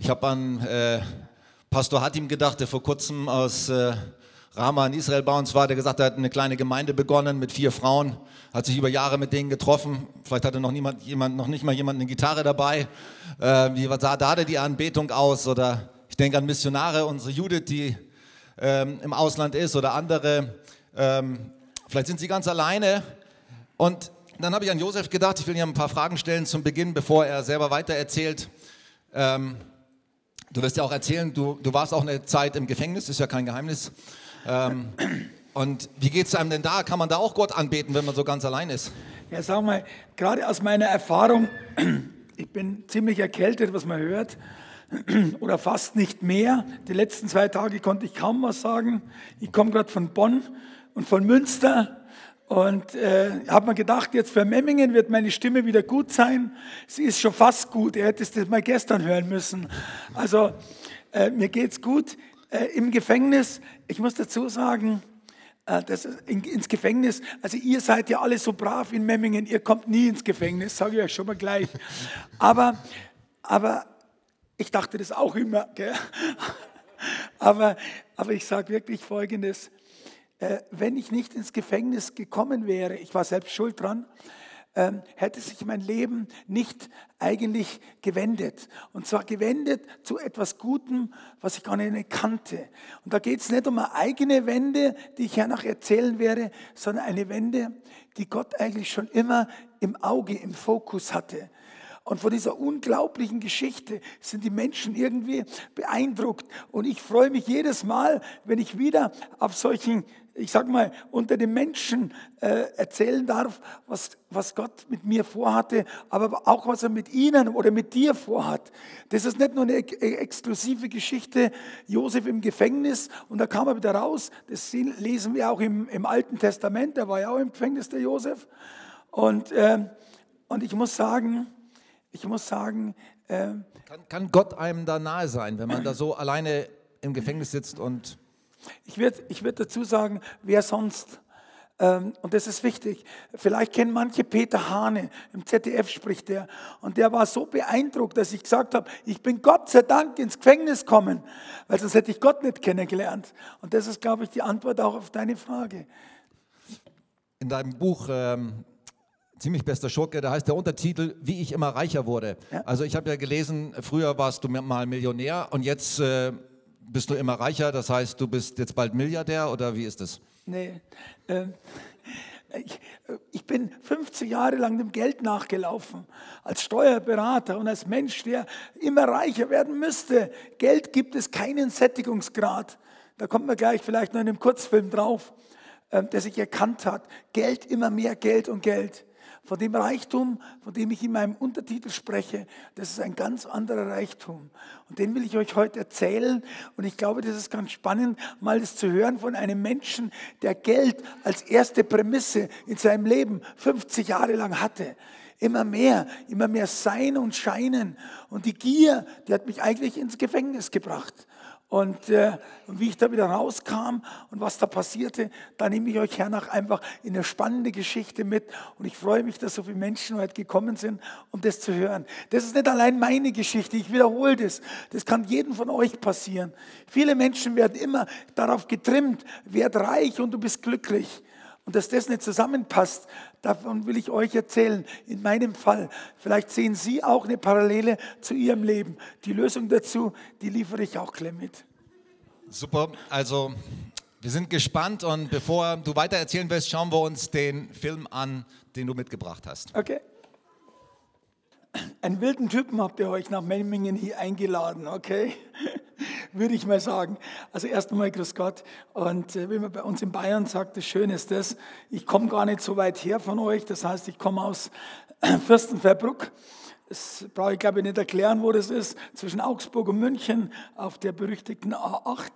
Ich habe an äh, Pastor Hatim gedacht, der vor kurzem aus äh, Rama in Israel bei uns war, der gesagt hat, er hat eine kleine Gemeinde begonnen mit vier Frauen, hat sich über Jahre mit denen getroffen. Vielleicht hatte noch niemand, jemand, noch nicht mal jemand eine Gitarre dabei. Äh, wie sah da die Anbetung aus? Oder ich denke an Missionare, unsere Judith, die ähm, im Ausland ist oder andere. Ähm, vielleicht sind sie ganz alleine. Und dann habe ich an Josef gedacht, ich will ihm ein paar Fragen stellen zum Beginn, bevor er selber weitererzählt. Ähm, du wirst ja auch erzählen, du, du warst auch eine Zeit im Gefängnis, ist ja kein Geheimnis. Ähm, und wie geht es einem denn da? Kann man da auch Gott anbeten, wenn man so ganz allein ist? Ja, sag mal, gerade aus meiner Erfahrung, ich bin ziemlich erkältet, was man hört, oder fast nicht mehr. Die letzten zwei Tage konnte ich kaum was sagen. Ich komme gerade von Bonn und von Münster und äh, habe mir gedacht, jetzt für Memmingen wird meine Stimme wieder gut sein. Sie ist schon fast gut. Ihr hättet das mal gestern hören müssen. Also äh, mir geht's gut. Äh, Im Gefängnis, ich muss dazu sagen, äh, das in, ins Gefängnis, also ihr seid ja alle so brav in Memmingen, ihr kommt nie ins Gefängnis, sage ich euch schon mal gleich. Aber, aber ich dachte das auch immer. Gell? Aber, aber ich sage wirklich Folgendes wenn ich nicht ins Gefängnis gekommen wäre, ich war selbst schuld dran, ähm, hätte sich mein Leben nicht eigentlich gewendet. Und zwar gewendet zu etwas Gutem, was ich gar nicht kannte. Und da geht es nicht um eine eigene Wende, die ich ja noch erzählen werde, sondern eine Wende, die Gott eigentlich schon immer im Auge, im Fokus hatte. Und von dieser unglaublichen Geschichte sind die Menschen irgendwie beeindruckt. Und ich freue mich jedes Mal, wenn ich wieder auf solchen ich sag mal, unter den Menschen äh, erzählen darf, was, was Gott mit mir vorhatte, aber auch was er mit ihnen oder mit dir vorhat. Das ist nicht nur eine exklusive Geschichte, Josef im Gefängnis und da kam er wieder raus. Das lesen wir auch im, im Alten Testament, der war ja auch im Gefängnis, der Josef. Und, äh, und ich muss sagen, ich muss sagen, äh, kann, kann Gott einem da nahe sein, wenn man da so alleine im Gefängnis sitzt und ich würde ich würd dazu sagen, wer sonst? Ähm, und das ist wichtig. Vielleicht kennen manche Peter Hane, im ZDF spricht der. Und der war so beeindruckt, dass ich gesagt habe, ich bin Gott sei Dank ins Gefängnis gekommen, weil sonst hätte ich Gott nicht kennengelernt. Und das ist, glaube ich, die Antwort auch auf deine Frage. In deinem Buch ähm, Ziemlich bester Schurke, da heißt der Untertitel, wie ich immer reicher wurde. Ja. Also ich habe ja gelesen, früher warst du mal Millionär und jetzt äh, bist du immer reicher, das heißt, du bist jetzt bald Milliardär oder wie ist es? Nee. Ähm, ich, ich, bin 50 Jahre lang dem Geld nachgelaufen, als Steuerberater und als Mensch, der immer reicher werden müsste. Geld gibt es keinen Sättigungsgrad. Da kommt man gleich vielleicht noch in einem Kurzfilm drauf, ähm, der sich erkannt hat. Geld, immer mehr Geld und Geld. Von dem Reichtum, von dem ich in meinem Untertitel spreche, das ist ein ganz anderer Reichtum. Und den will ich euch heute erzählen. Und ich glaube, das ist ganz spannend, mal das zu hören von einem Menschen, der Geld als erste Prämisse in seinem Leben 50 Jahre lang hatte. Immer mehr, immer mehr Sein und Scheinen. Und die Gier, die hat mich eigentlich ins Gefängnis gebracht. Und, äh, wie ich da wieder rauskam und was da passierte, da nehme ich euch hernach einfach in eine spannende Geschichte mit. Und ich freue mich, dass so viele Menschen heute gekommen sind, um das zu hören. Das ist nicht allein meine Geschichte, ich wiederhole das. Das kann jedem von euch passieren. Viele Menschen werden immer darauf getrimmt, werd reich und du bist glücklich. Und dass das nicht zusammenpasst, davon will ich euch erzählen. In meinem Fall, vielleicht sehen Sie auch eine Parallele zu Ihrem Leben. Die Lösung dazu, die liefere ich auch gleich mit. Super, also wir sind gespannt und bevor du weiter erzählen wirst, schauen wir uns den Film an, den du mitgebracht hast. Okay. Einen wilden Typen habt ihr euch nach Memmingen hier eingeladen, okay? würde ich mal sagen. Also erst einmal grüß Gott. Und äh, wie man bei uns in Bayern sagt, das Schöne ist das, ich komme gar nicht so weit her von euch. Das heißt, ich komme aus Fürstenfeldbruck. Das brauche ich glaube ich nicht erklären, wo das ist, zwischen Augsburg und München auf der berüchtigten A8.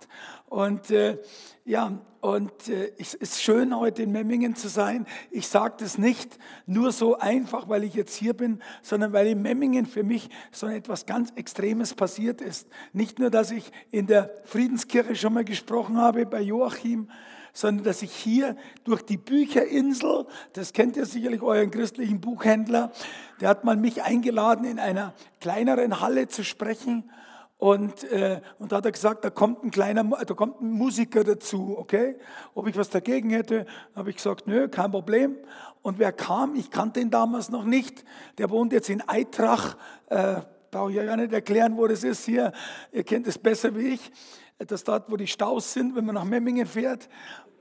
Und äh, ja, und äh, es ist schön, heute in Memmingen zu sein. Ich sage das nicht nur so einfach, weil ich jetzt hier bin, sondern weil in Memmingen für mich so etwas ganz Extremes passiert ist. Nicht nur, dass ich in der Friedenskirche schon mal gesprochen habe bei Joachim, sondern dass ich hier durch die Bücherinsel, das kennt ihr sicherlich euren christlichen Buchhändler, der hat mal mich eingeladen, in einer kleineren Halle zu sprechen. Und, äh, und da hat er gesagt, da kommt ein kleiner, da kommt ein Musiker dazu, okay? Ob ich was dagegen hätte, habe ich gesagt, nö, kein Problem. Und wer kam, ich kannte ihn damals noch nicht, der wohnt jetzt in Eitrach, äh, brauche ich ja gar nicht erklären, wo das ist hier, ihr kennt es besser wie ich, das dort, wo die Staus sind, wenn man nach Memmingen fährt.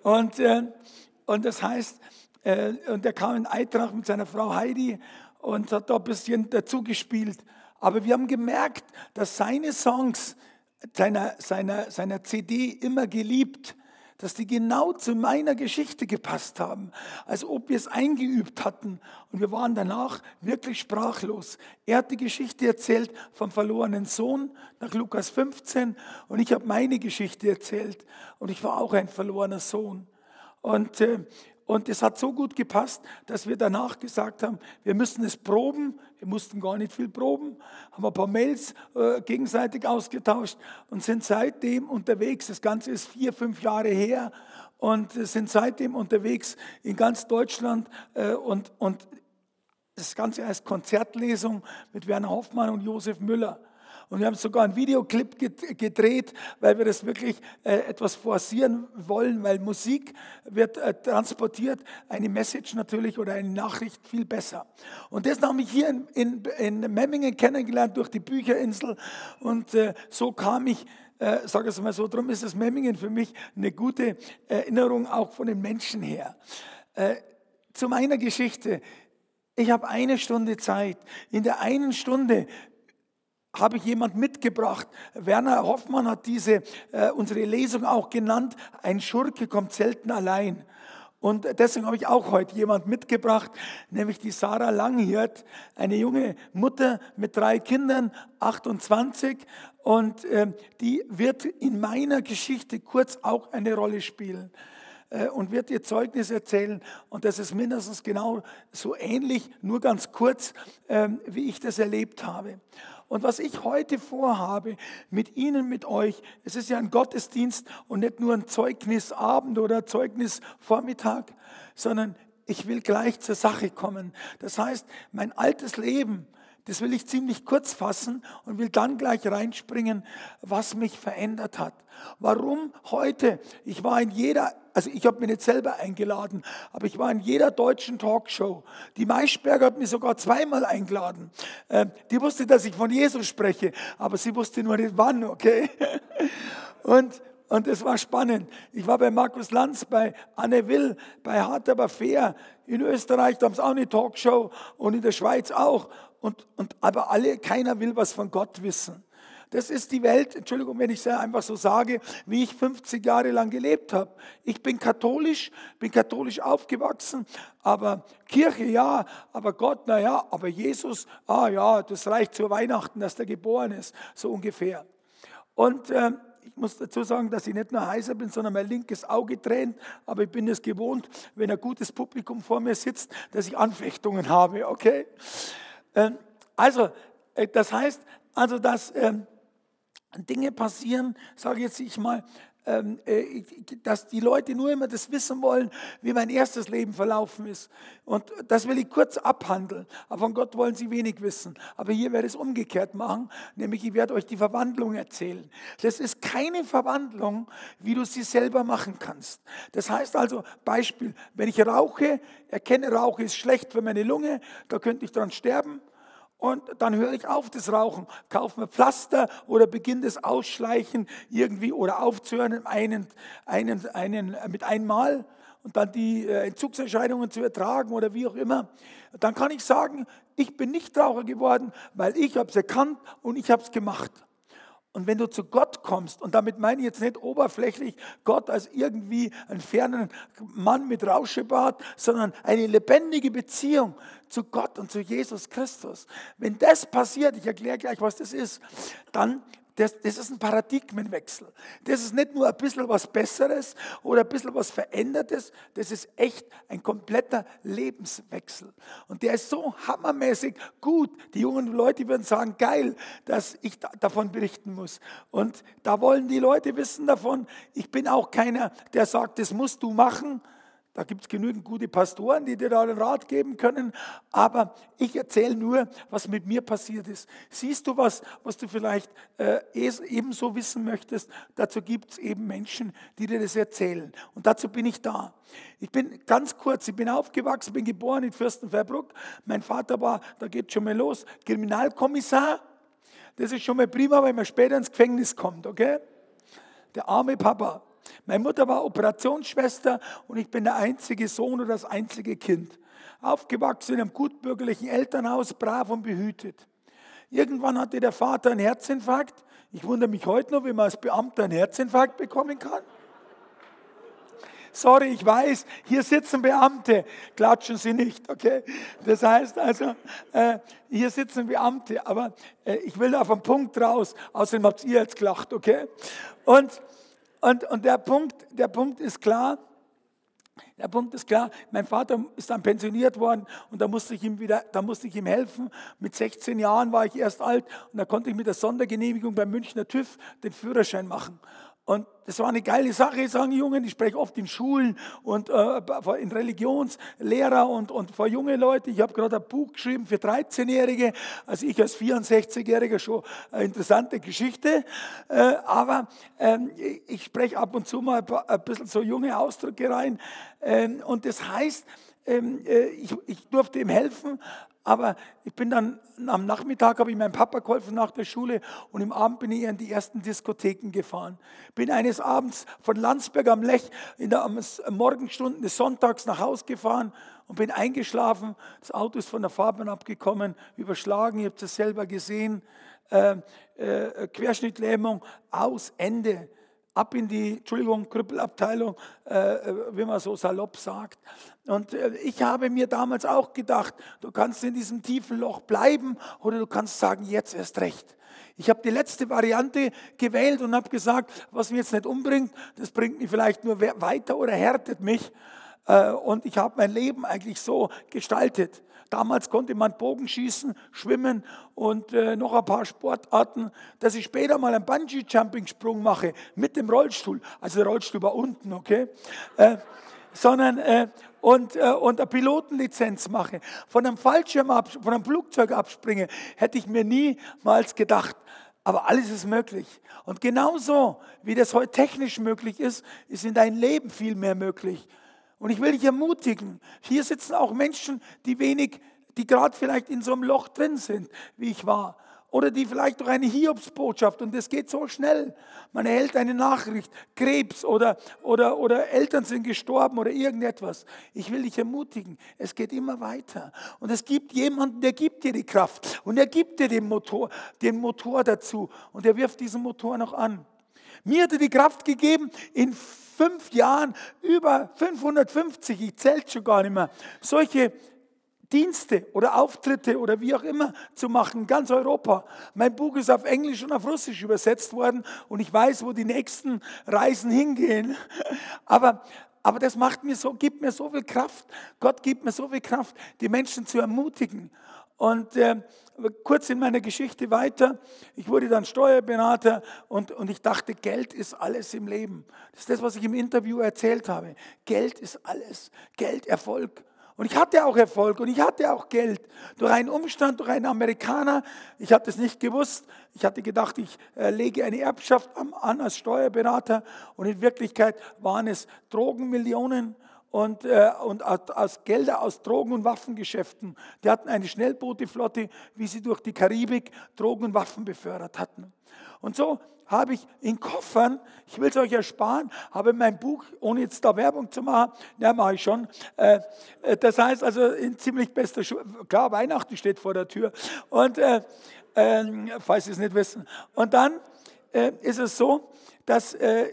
Und, äh, und das heißt, äh, und er kam in Eitrach mit seiner Frau Heidi und hat da ein bisschen dazu gespielt. Aber wir haben gemerkt, dass seine Songs seiner, seiner, seiner CD immer geliebt, dass die genau zu meiner Geschichte gepasst haben, als ob wir es eingeübt hatten. Und wir waren danach wirklich sprachlos. Er hat die Geschichte erzählt vom verlorenen Sohn nach Lukas 15 und ich habe meine Geschichte erzählt. Und ich war auch ein verlorener Sohn. Und äh, und es hat so gut gepasst, dass wir danach gesagt haben, wir müssen es proben. Wir mussten gar nicht viel proben, haben ein paar Mails äh, gegenseitig ausgetauscht und sind seitdem unterwegs. Das Ganze ist vier, fünf Jahre her und sind seitdem unterwegs in ganz Deutschland äh, und, und das Ganze als Konzertlesung mit Werner Hoffmann und Josef Müller. Und wir haben sogar einen Videoclip gedreht, weil wir das wirklich äh, etwas forcieren wollen, weil Musik wird äh, transportiert, eine Message natürlich oder eine Nachricht viel besser. Und das habe ich hier in, in, in Memmingen kennengelernt durch die Bücherinsel. Und äh, so kam ich sage es mal so, darum ist das Memmingen für mich eine gute Erinnerung auch von den Menschen her. Zu meiner Geschichte. Ich habe eine Stunde Zeit. In der einen Stunde habe ich jemand mitgebracht. Werner Hoffmann hat diese, äh, unsere Lesung auch genannt. Ein Schurke kommt selten allein. Und deswegen habe ich auch heute jemand mitgebracht, nämlich die Sarah Langhirt, eine junge Mutter mit drei Kindern, 28. Und äh, die wird in meiner Geschichte kurz auch eine Rolle spielen äh, und wird ihr Zeugnis erzählen. Und das ist mindestens genau so ähnlich, nur ganz kurz, ähm, wie ich das erlebt habe. Und was ich heute vorhabe mit Ihnen, mit euch, es ist ja ein Gottesdienst und nicht nur ein Zeugnisabend oder Zeugnisvormittag, sondern ich will gleich zur Sache kommen. Das heißt, mein altes Leben, das will ich ziemlich kurz fassen und will dann gleich reinspringen, was mich verändert hat. Warum heute? Ich war in jeder, also ich habe mich nicht selber eingeladen, aber ich war in jeder deutschen Talkshow. Die Maischberger hat mich sogar zweimal eingeladen. Ähm, die wusste, dass ich von Jesus spreche, aber sie wusste nur nicht wann, okay? Und und es war spannend. Ich war bei Markus Lanz, bei Anne Will, bei Hart aber fair. In Österreich, da haben sie auch eine Talkshow und in der Schweiz auch. Und, und, aber alle, keiner will was von Gott wissen. Das ist die Welt, Entschuldigung, wenn ich es einfach so sage, wie ich 50 Jahre lang gelebt habe. Ich bin katholisch, bin katholisch aufgewachsen, aber Kirche ja, aber Gott, na ja, aber Jesus, ah ja, das reicht zu Weihnachten, dass der geboren ist, so ungefähr. Und äh, ich muss dazu sagen, dass ich nicht nur heiser bin, sondern mein linkes Auge tränt, aber ich bin es gewohnt, wenn ein gutes Publikum vor mir sitzt, dass ich Anfechtungen habe, okay? Ähm, also, äh, das heißt, also, dass ähm, Dinge passieren, sage jetzt ich mal, ähm, äh, dass die Leute nur immer das wissen wollen, wie mein erstes Leben verlaufen ist. Und das will ich kurz abhandeln. Aber von Gott wollen sie wenig wissen. Aber hier werde ich es umgekehrt machen, nämlich ich werde euch die Verwandlung erzählen. Das ist keine Verwandlung, wie du sie selber machen kannst. Das heißt also, Beispiel, wenn ich rauche, erkenne, Rauche ist schlecht für meine Lunge, da könnte ich dran sterben und dann höre ich auf das Rauchen, kaufe mir Pflaster oder beginne das Ausschleichen irgendwie oder aufzuhören einen, einen, einen, mit einmal und dann die äh, Entzugserscheinungen zu ertragen oder wie auch immer. Dann kann ich sagen, ich bin nicht Raucher geworden, weil ich habe es erkannt und ich habe es gemacht. Und wenn du zu Gott kommst, und damit meine ich jetzt nicht oberflächlich Gott als irgendwie einen fernen Mann mit Rauschebart, sondern eine lebendige Beziehung zu Gott und zu Jesus Christus. Wenn das passiert, ich erkläre gleich, was das ist, dann das, das ist ein Paradigmenwechsel. Das ist nicht nur ein bisschen was Besseres oder ein bisschen was Verändertes, das ist echt ein kompletter Lebenswechsel. Und der ist so hammermäßig gut. Die jungen Leute würden sagen, geil, dass ich da, davon berichten muss. Und da wollen die Leute wissen davon, ich bin auch keiner, der sagt, das musst du machen. Da gibt es genügend gute Pastoren, die dir da einen Rat geben können. Aber ich erzähle nur, was mit mir passiert ist. Siehst du was, was du vielleicht äh, ebenso wissen möchtest? Dazu gibt es eben Menschen, die dir das erzählen. Und dazu bin ich da. Ich bin ganz kurz, ich bin aufgewachsen, bin geboren in Fürstenfeldbruck. Mein Vater war, da geht schon mal los, Kriminalkommissar. Das ist schon mal prima, weil man später ins Gefängnis kommt, okay? Der arme Papa. Meine Mutter war Operationsschwester und ich bin der einzige Sohn oder das einzige Kind. Aufgewachsen in einem gutbürgerlichen Elternhaus, brav und behütet. Irgendwann hatte der Vater einen Herzinfarkt. Ich wundere mich heute noch, wie man als Beamter einen Herzinfarkt bekommen kann. Sorry, ich weiß, hier sitzen Beamte, klatschen Sie nicht, okay? Das heißt also, äh, hier sitzen Beamte, aber äh, ich will auf einen Punkt raus, außerdem habt ihr jetzt gelacht, okay? Und und, und der, Punkt, der Punkt ist klar, der Punkt ist klar, mein Vater ist dann pensioniert worden und da musste ich ihm wieder, da musste ich ihm helfen. Mit 16 Jahren war ich erst alt und da konnte ich mit der Sondergenehmigung beim Münchner TÜV den Führerschein machen. Und das war eine geile Sache, sagen Jungen. Ich spreche oft in Schulen und äh, in Religionslehrer und, und vor junge Leute. Ich habe gerade ein Buch geschrieben für 13-Jährige. Also ich als 64-Jähriger schon eine interessante Geschichte. Äh, aber ähm, ich spreche ab und zu mal ein bisschen so junge Ausdrücke rein. Ähm, und das heißt, ähm, äh, ich, ich durfte ihm helfen, aber ich bin dann am Nachmittag habe ich meinem Papa geholfen nach der Schule und im Abend bin ich in die ersten Diskotheken gefahren. Bin eines Abends von Landsberg am Lech in der Morgenstunden des Sonntags nach Hause gefahren und bin eingeschlafen. Das Auto ist von der Fahrbahn abgekommen, überschlagen, ihr habt es selber gesehen. Äh, äh, Querschnittlähmung aus, Ende ab in die, Entschuldigung, Krüppelabteilung, äh, äh, wie man so salopp sagt. Und äh, ich habe mir damals auch gedacht, du kannst in diesem tiefen Loch bleiben oder du kannst sagen, jetzt erst recht. Ich habe die letzte Variante gewählt und habe gesagt, was mich jetzt nicht umbringt, das bringt mich vielleicht nur weiter oder härtet mich. Äh, und ich habe mein Leben eigentlich so gestaltet. Damals konnte man Bogenschießen, Schwimmen und äh, noch ein paar Sportarten, dass ich später mal einen Bungee-Jumping-Sprung mache mit dem Rollstuhl. Also der Rollstuhl war unten, okay? Äh, sondern äh, und, äh, und eine Pilotenlizenz mache. Von einem Fallschirm, von einem Flugzeug abspringe, hätte ich mir niemals gedacht. Aber alles ist möglich. Und genauso wie das heute technisch möglich ist, ist in deinem Leben viel mehr möglich. Und ich will dich ermutigen. Hier sitzen auch Menschen, die wenig, die gerade vielleicht in so einem Loch drin sind, wie ich war. Oder die vielleicht durch eine Hiobsbotschaft und das geht so schnell. Man erhält eine Nachricht, Krebs oder, oder, oder Eltern sind gestorben oder irgendetwas. Ich will dich ermutigen, es geht immer weiter. Und es gibt jemanden, der gibt dir die Kraft und er gibt dir den Motor, den Motor dazu und er wirft diesen Motor noch an. Mir hat er die Kraft gegeben, in fünf Jahren über 550, ich zählt schon gar nicht mehr, solche Dienste oder Auftritte oder wie auch immer zu machen, ganz Europa. Mein Buch ist auf Englisch und auf Russisch übersetzt worden und ich weiß, wo die nächsten Reisen hingehen. Aber, aber das macht mir so, gibt mir so viel Kraft. Gott gibt mir so viel Kraft, die Menschen zu ermutigen. Und äh, kurz in meiner Geschichte weiter. Ich wurde dann Steuerberater und, und ich dachte, Geld ist alles im Leben. Das ist das, was ich im Interview erzählt habe. Geld ist alles. Geld, Erfolg. Und ich hatte auch Erfolg und ich hatte auch Geld. Durch einen Umstand, durch einen Amerikaner. Ich hatte es nicht gewusst. Ich hatte gedacht, ich äh, lege eine Erbschaft an als Steuerberater. Und in Wirklichkeit waren es Drogenmillionen und, äh, und aus Gelder aus Drogen- und Waffengeschäften. Die hatten eine Schnellbooteflotte, wie sie durch die Karibik Drogen und Waffen befördert hatten. Und so habe ich in Koffern, ich will es euch ersparen, habe mein Buch, ohne jetzt da Werbung zu machen, ja, mache ich schon. Äh, äh, das heißt also in ziemlich bester Schuhe, klar, Weihnachten steht vor der Tür. Und äh, äh, falls Sie es nicht wissen. Und dann äh, ist es so, dass äh,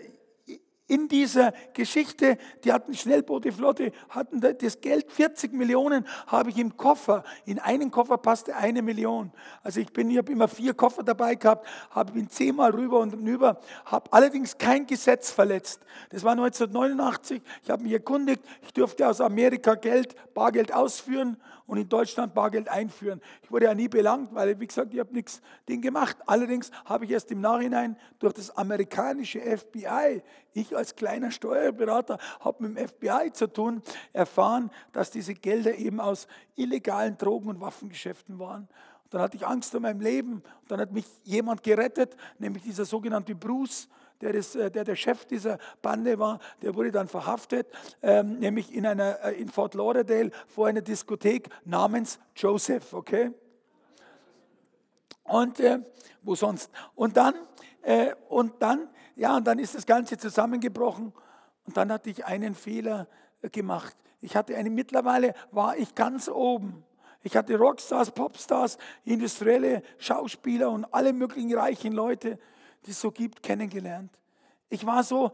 in dieser Geschichte, die hatten Schnellbooteflotte, hatten das Geld, 40 Millionen habe ich im Koffer. In einen Koffer passte eine Million. Also ich bin, ich habe immer vier Koffer dabei gehabt, habe ihn zehnmal rüber und rüber, habe allerdings kein Gesetz verletzt. Das war 1989. Ich habe mich erkundigt, ich durfte aus Amerika Geld, Bargeld ausführen und in Deutschland Bargeld einführen. Ich wurde ja nie belangt, weil, wie gesagt, ich habe nichts Ding gemacht. Allerdings habe ich erst im Nachhinein durch das amerikanische FBI, ich als kleiner Steuerberater, habe mit dem FBI zu tun, erfahren, dass diese Gelder eben aus illegalen Drogen- und Waffengeschäften waren. Und dann hatte ich Angst um mein Leben. Und dann hat mich jemand gerettet, nämlich dieser sogenannte Bruce, der, das, äh, der der Chef dieser Bande war, der wurde dann verhaftet, ähm, nämlich in, einer, äh, in Fort Lauderdale vor einer Diskothek namens Joseph, okay? Und äh, wo sonst? Und dann, äh, und dann, ja, und dann ist das Ganze zusammengebrochen und dann hatte ich einen Fehler äh, gemacht. Ich hatte eine, mittlerweile war ich ganz oben. Ich hatte Rockstars, Popstars, industrielle Schauspieler und alle möglichen reichen Leute, die es so gibt, kennengelernt. Ich war so,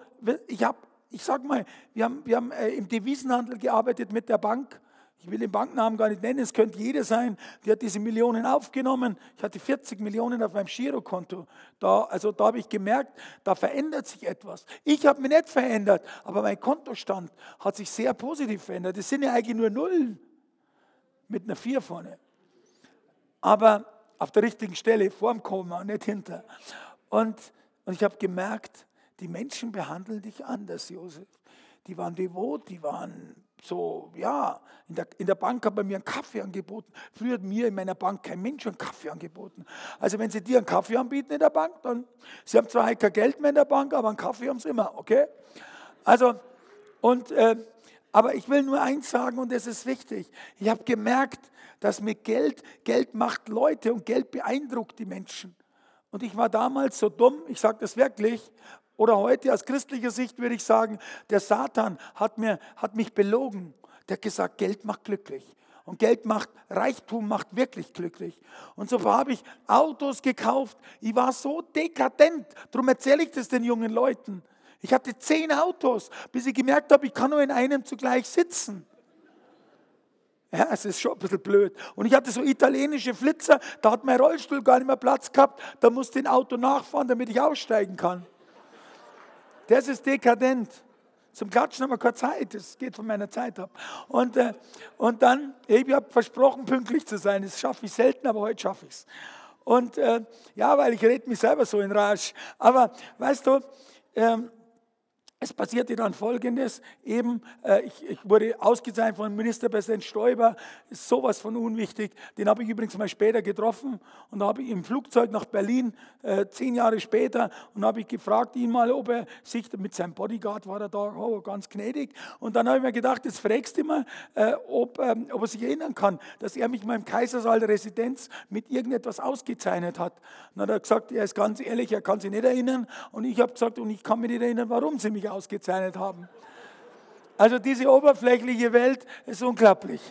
ich habe, ich sag mal, wir haben, wir haben äh, im Devisenhandel gearbeitet mit der Bank ich will den Banknamen gar nicht nennen, es könnte jeder sein, die hat diese Millionen aufgenommen. Ich hatte 40 Millionen auf meinem Girokonto. Da, also da habe ich gemerkt, da verändert sich etwas. Ich habe mich nicht verändert, aber mein Kontostand hat sich sehr positiv verändert. Es sind ja eigentlich nur Nullen mit einer Vier vorne. Aber auf der richtigen Stelle, vorm Komma, nicht hinter. Und, und ich habe gemerkt, die Menschen behandeln dich anders, Josef. Die waren devot, die waren so, ja, in der, in der Bank hat man mir einen Kaffee angeboten. Früher hat mir in meiner Bank kein Mensch einen Kaffee angeboten. Also wenn sie dir einen Kaffee anbieten in der Bank, dann, sie haben zwar kein Geld mehr in der Bank, aber einen Kaffee haben sie immer, okay? Also, und, äh, aber ich will nur eins sagen und das ist wichtig. Ich habe gemerkt, dass mit Geld, Geld macht Leute und Geld beeindruckt die Menschen. Und ich war damals so dumm, ich sage das wirklich, oder heute aus christlicher Sicht würde ich sagen, der Satan hat, mir, hat mich belogen. Der hat gesagt, Geld macht glücklich. Und Geld macht, Reichtum macht wirklich glücklich. Und so habe ich Autos gekauft. Ich war so dekadent. Darum erzähle ich das den jungen Leuten. Ich hatte zehn Autos, bis ich gemerkt habe, ich kann nur in einem zugleich sitzen. Ja, es ist schon ein bisschen blöd. Und ich hatte so italienische Flitzer, da hat mein Rollstuhl gar nicht mehr Platz gehabt. Da musste ein Auto nachfahren, damit ich aussteigen kann. Das ist dekadent. Zum Klatschen haben wir keine Zeit, das geht von meiner Zeit ab. Und, äh, und dann, ich habe versprochen, pünktlich zu sein. Das schaffe ich selten, aber heute schaffe ich es. Und äh, ja, weil ich rede mich selber so in Rage. Aber weißt du, ähm, es passierte dann Folgendes, eben, äh, ich, ich, wurde ausgezeichnet von Ministerpräsident Stoiber, ist sowas von unwichtig. Den habe ich übrigens mal später getroffen und habe ich im Flugzeug nach Berlin, äh, zehn Jahre später, und habe ich gefragt ihn mal, ob er sich, mit seinem Bodyguard war er da, oh, ganz gnädig, und dann habe ich mir gedacht, jetzt fragst du mal, äh, ob, ähm, ob er sich erinnern kann, dass er mich mal im Kaisersaal der Residenz mit irgendetwas ausgezeichnet hat. Und dann hat er gesagt, er ist ganz ehrlich, er kann sich nicht erinnern, und ich habe gesagt, und ich kann mich nicht erinnern, warum sie mich mich ausgezeichnet haben. Also diese oberflächliche Welt ist unglaublich.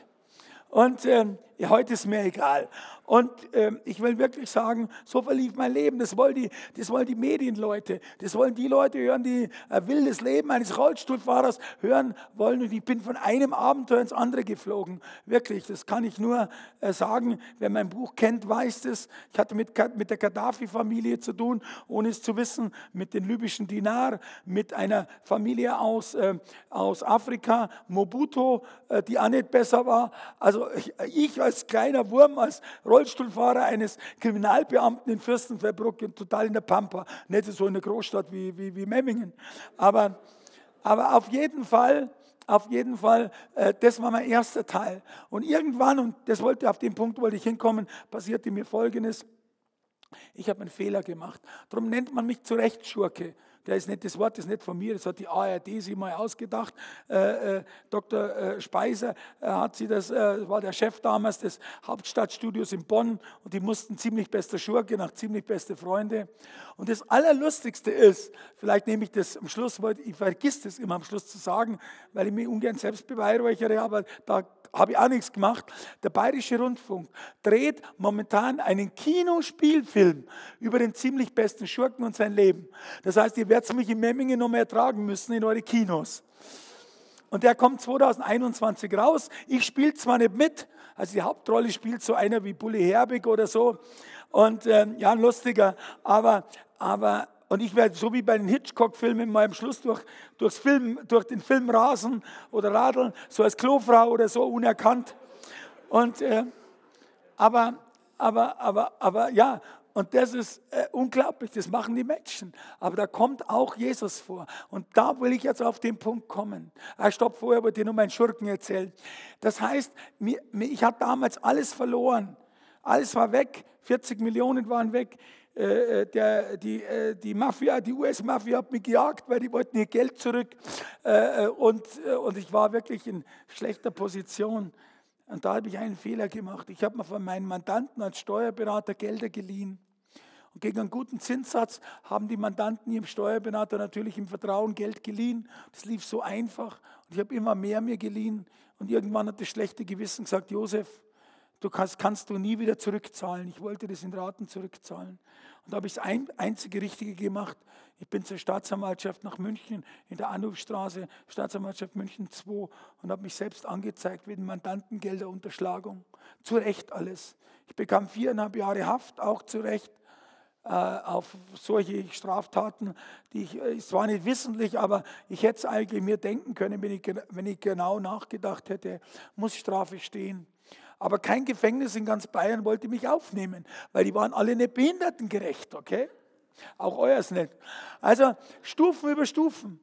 Und ähm, ja, heute ist mir egal. Und ähm, ich will wirklich sagen, so verlief mein Leben. Das wollen die, das wollen die Medienleute. Das wollen die Leute hören, die ein wildes Leben eines Rollstuhlfahrers hören wollen. Und ich bin von einem Abenteuer ins andere geflogen. Wirklich, das kann ich nur äh, sagen. Wer mein Buch kennt, weiß das. Ich hatte mit, mit der Gaddafi-Familie zu tun, ohne es zu wissen, mit den libyschen Dinar, mit einer Familie aus, äh, aus Afrika, Mobuto, äh, die auch nicht besser war. Also ich, ich als kleiner Wurm, als Rollstuhlfahrer eines Kriminalbeamten in Fürstenfeldbruck, total in der Pampa, nicht so in der Großstadt wie, wie, wie Memmingen. Aber, aber auf jeden Fall, auf jeden Fall, äh, das war mein erster Teil. Und irgendwann, und das wollte auf den Punkt wollte ich hinkommen, passierte mir Folgendes. Ich habe einen Fehler gemacht. Darum nennt man mich zu Recht Schurke der ist nicht, das Wort ist nicht von mir, das hat die ARD sich mal ausgedacht. Äh, äh, Dr. Äh, Speiser äh, hat sie das, äh, war der Chef damals des Hauptstadtstudios in Bonn und die mussten ziemlich beste Schurke nach ziemlich beste Freunde. Und das Allerlustigste ist, vielleicht nehme ich das am Schluss, weil ich vergiss das immer am Schluss zu sagen, weil ich mich ungern selbst beweihräuchere, aber da habe ich auch nichts gemacht. Der Bayerische Rundfunk dreht momentan einen Kinospielfilm über den ziemlich besten Schurken und sein Leben. Das heißt, ihr werdet mich in Memmingen noch mehr tragen müssen in eure Kinos. Und der kommt 2021 raus. Ich spiele zwar nicht mit, also die Hauptrolle spielt so einer wie Bully Herbig oder so. Und ähm, ja, ein lustiger, aber, aber und ich werde so wie bei den Hitchcock-Filmen mal am Schluss durch, durchs Film, durch den Film rasen oder radeln, so als Klofrau oder so unerkannt. Und, äh, aber, aber, aber, aber ja, und das ist äh, unglaublich, das machen die Menschen. Aber da kommt auch Jesus vor. Und da will ich jetzt auf den Punkt kommen. Ah, stopp, vorher wollte ich nur meinen Schurken erzählen. Das heißt, mir, ich hatte damals alles verloren. Alles war weg, 40 Millionen waren weg. Äh, äh, der, die, äh, die Mafia, die US-Mafia hat mich gejagt, weil die wollten ihr Geld zurück. Und, und ich war wirklich in schlechter Position. Und da habe ich einen Fehler gemacht. Ich habe mir von meinen Mandanten als Steuerberater Gelder geliehen. Und gegen einen guten Zinssatz haben die Mandanten ihrem Steuerberater natürlich im Vertrauen Geld geliehen. Das lief so einfach. Und ich habe immer mehr mir geliehen. Und irgendwann hat das schlechte Gewissen gesagt, Josef, du kannst, kannst du nie wieder zurückzahlen. Ich wollte das in Raten zurückzahlen. Und da habe ich das ein, einzige Richtige gemacht. Ich bin zur Staatsanwaltschaft nach München, in der Anrufstraße, Staatsanwaltschaft München 2 und habe mich selbst angezeigt wegen Mandantengelderunterschlagung. Zu Recht alles. Ich bekam viereinhalb Jahre Haft, auch zu Recht äh, auf solche Straftaten, die ich, äh, es war nicht wissentlich, aber ich hätte es eigentlich mir denken können, wenn ich, wenn ich genau nachgedacht hätte, muss Strafe stehen. Aber kein Gefängnis in ganz Bayern wollte mich aufnehmen, weil die waren alle nicht behindertengerecht, okay? Auch euers nicht. Also Stufen über Stufen.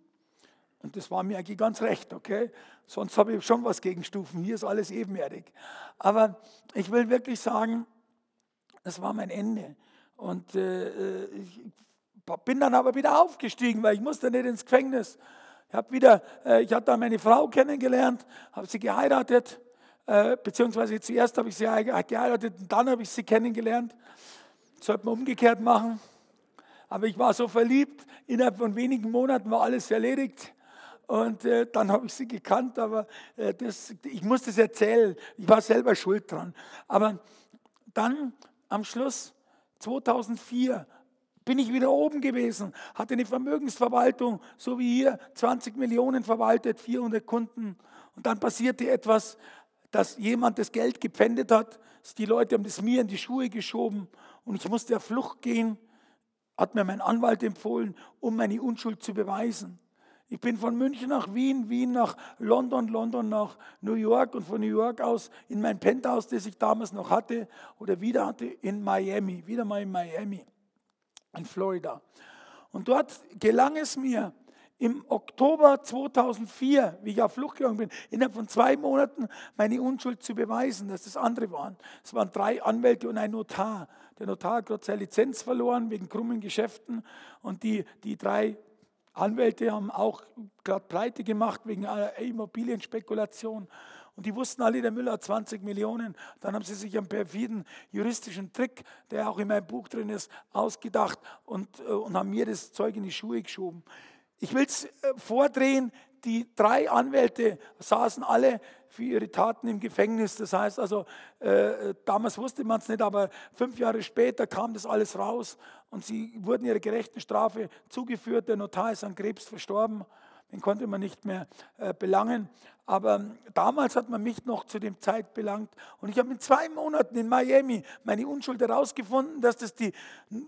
Und das war mir eigentlich ganz recht, okay? Sonst habe ich schon was gegen Stufen. Hier ist alles ebenerdig. Aber ich will wirklich sagen, das war mein Ende. Und äh, ich bin dann aber wieder aufgestiegen, weil ich musste nicht ins Gefängnis. Ich habe wieder, äh, ich hatte dann meine Frau kennengelernt, habe sie geheiratet, äh, beziehungsweise zuerst habe ich sie geheiratet und dann habe ich sie kennengelernt. Das sollte man umgekehrt machen. Aber ich war so verliebt, innerhalb von wenigen Monaten war alles erledigt. Und äh, dann habe ich sie gekannt, aber äh, das, ich muss das erzählen. Ich war selber schuld dran. Aber dann am Schluss 2004 bin ich wieder oben gewesen, hatte eine Vermögensverwaltung, so wie hier, 20 Millionen verwaltet, 400 Kunden. Und dann passierte etwas, dass jemand das Geld gepfändet hat. Die Leute haben das mir in die Schuhe geschoben und ich musste auf Flucht gehen, hat mir mein Anwalt empfohlen, um meine Unschuld zu beweisen. Ich bin von München nach Wien, Wien nach London, London nach New York und von New York aus in mein Penthouse, das ich damals noch hatte oder wieder hatte, in Miami, wieder mal in Miami, in Florida. Und dort gelang es mir, im Oktober 2004, wie ich auf Flucht gegangen bin, innerhalb von zwei Monaten meine Unschuld zu beweisen, dass das andere waren. Es waren drei Anwälte und ein Notar. Der Notar hat gerade seine Lizenz verloren wegen krummen Geschäften und die, die drei Anwälte haben auch gerade pleite gemacht wegen Immobilienspekulation. Und die wussten alle, der Müller hat 20 Millionen. Dann haben sie sich einen perfiden juristischen Trick, der auch in meinem Buch drin ist, ausgedacht und, äh, und haben mir das Zeug in die Schuhe geschoben. Ich will es äh, vordrehen, die drei Anwälte saßen alle für ihre Taten im Gefängnis. Das heißt also, äh, damals wusste man es nicht, aber fünf Jahre später kam das alles raus und sie wurden ihrer gerechten Strafe zugeführt. Der Notar ist an Krebs verstorben, den konnte man nicht mehr äh, belangen. Aber damals hat man mich noch zu dem Zeit belangt. Und ich habe in zwei Monaten in Miami meine Unschuld herausgefunden, dass das die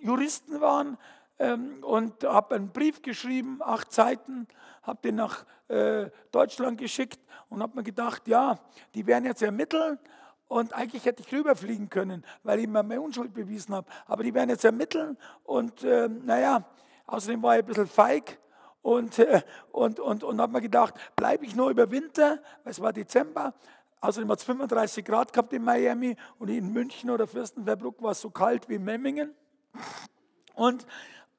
Juristen waren, ähm, und habe einen Brief geschrieben, acht Seiten, habe den nach äh, Deutschland geschickt und habe mir gedacht, ja, die werden jetzt ermitteln und eigentlich hätte ich rüberfliegen können, weil ich mir meine Unschuld bewiesen habe. Aber die werden jetzt ermitteln und äh, naja, außerdem war ich ein bisschen feig und, äh, und, und, und habe mir gedacht, bleibe ich nur über Winter, weil es war Dezember. Außerdem hat es 35 Grad gehabt in Miami und in München oder Fürstenfeldbruck war es so kalt wie in Memmingen. Und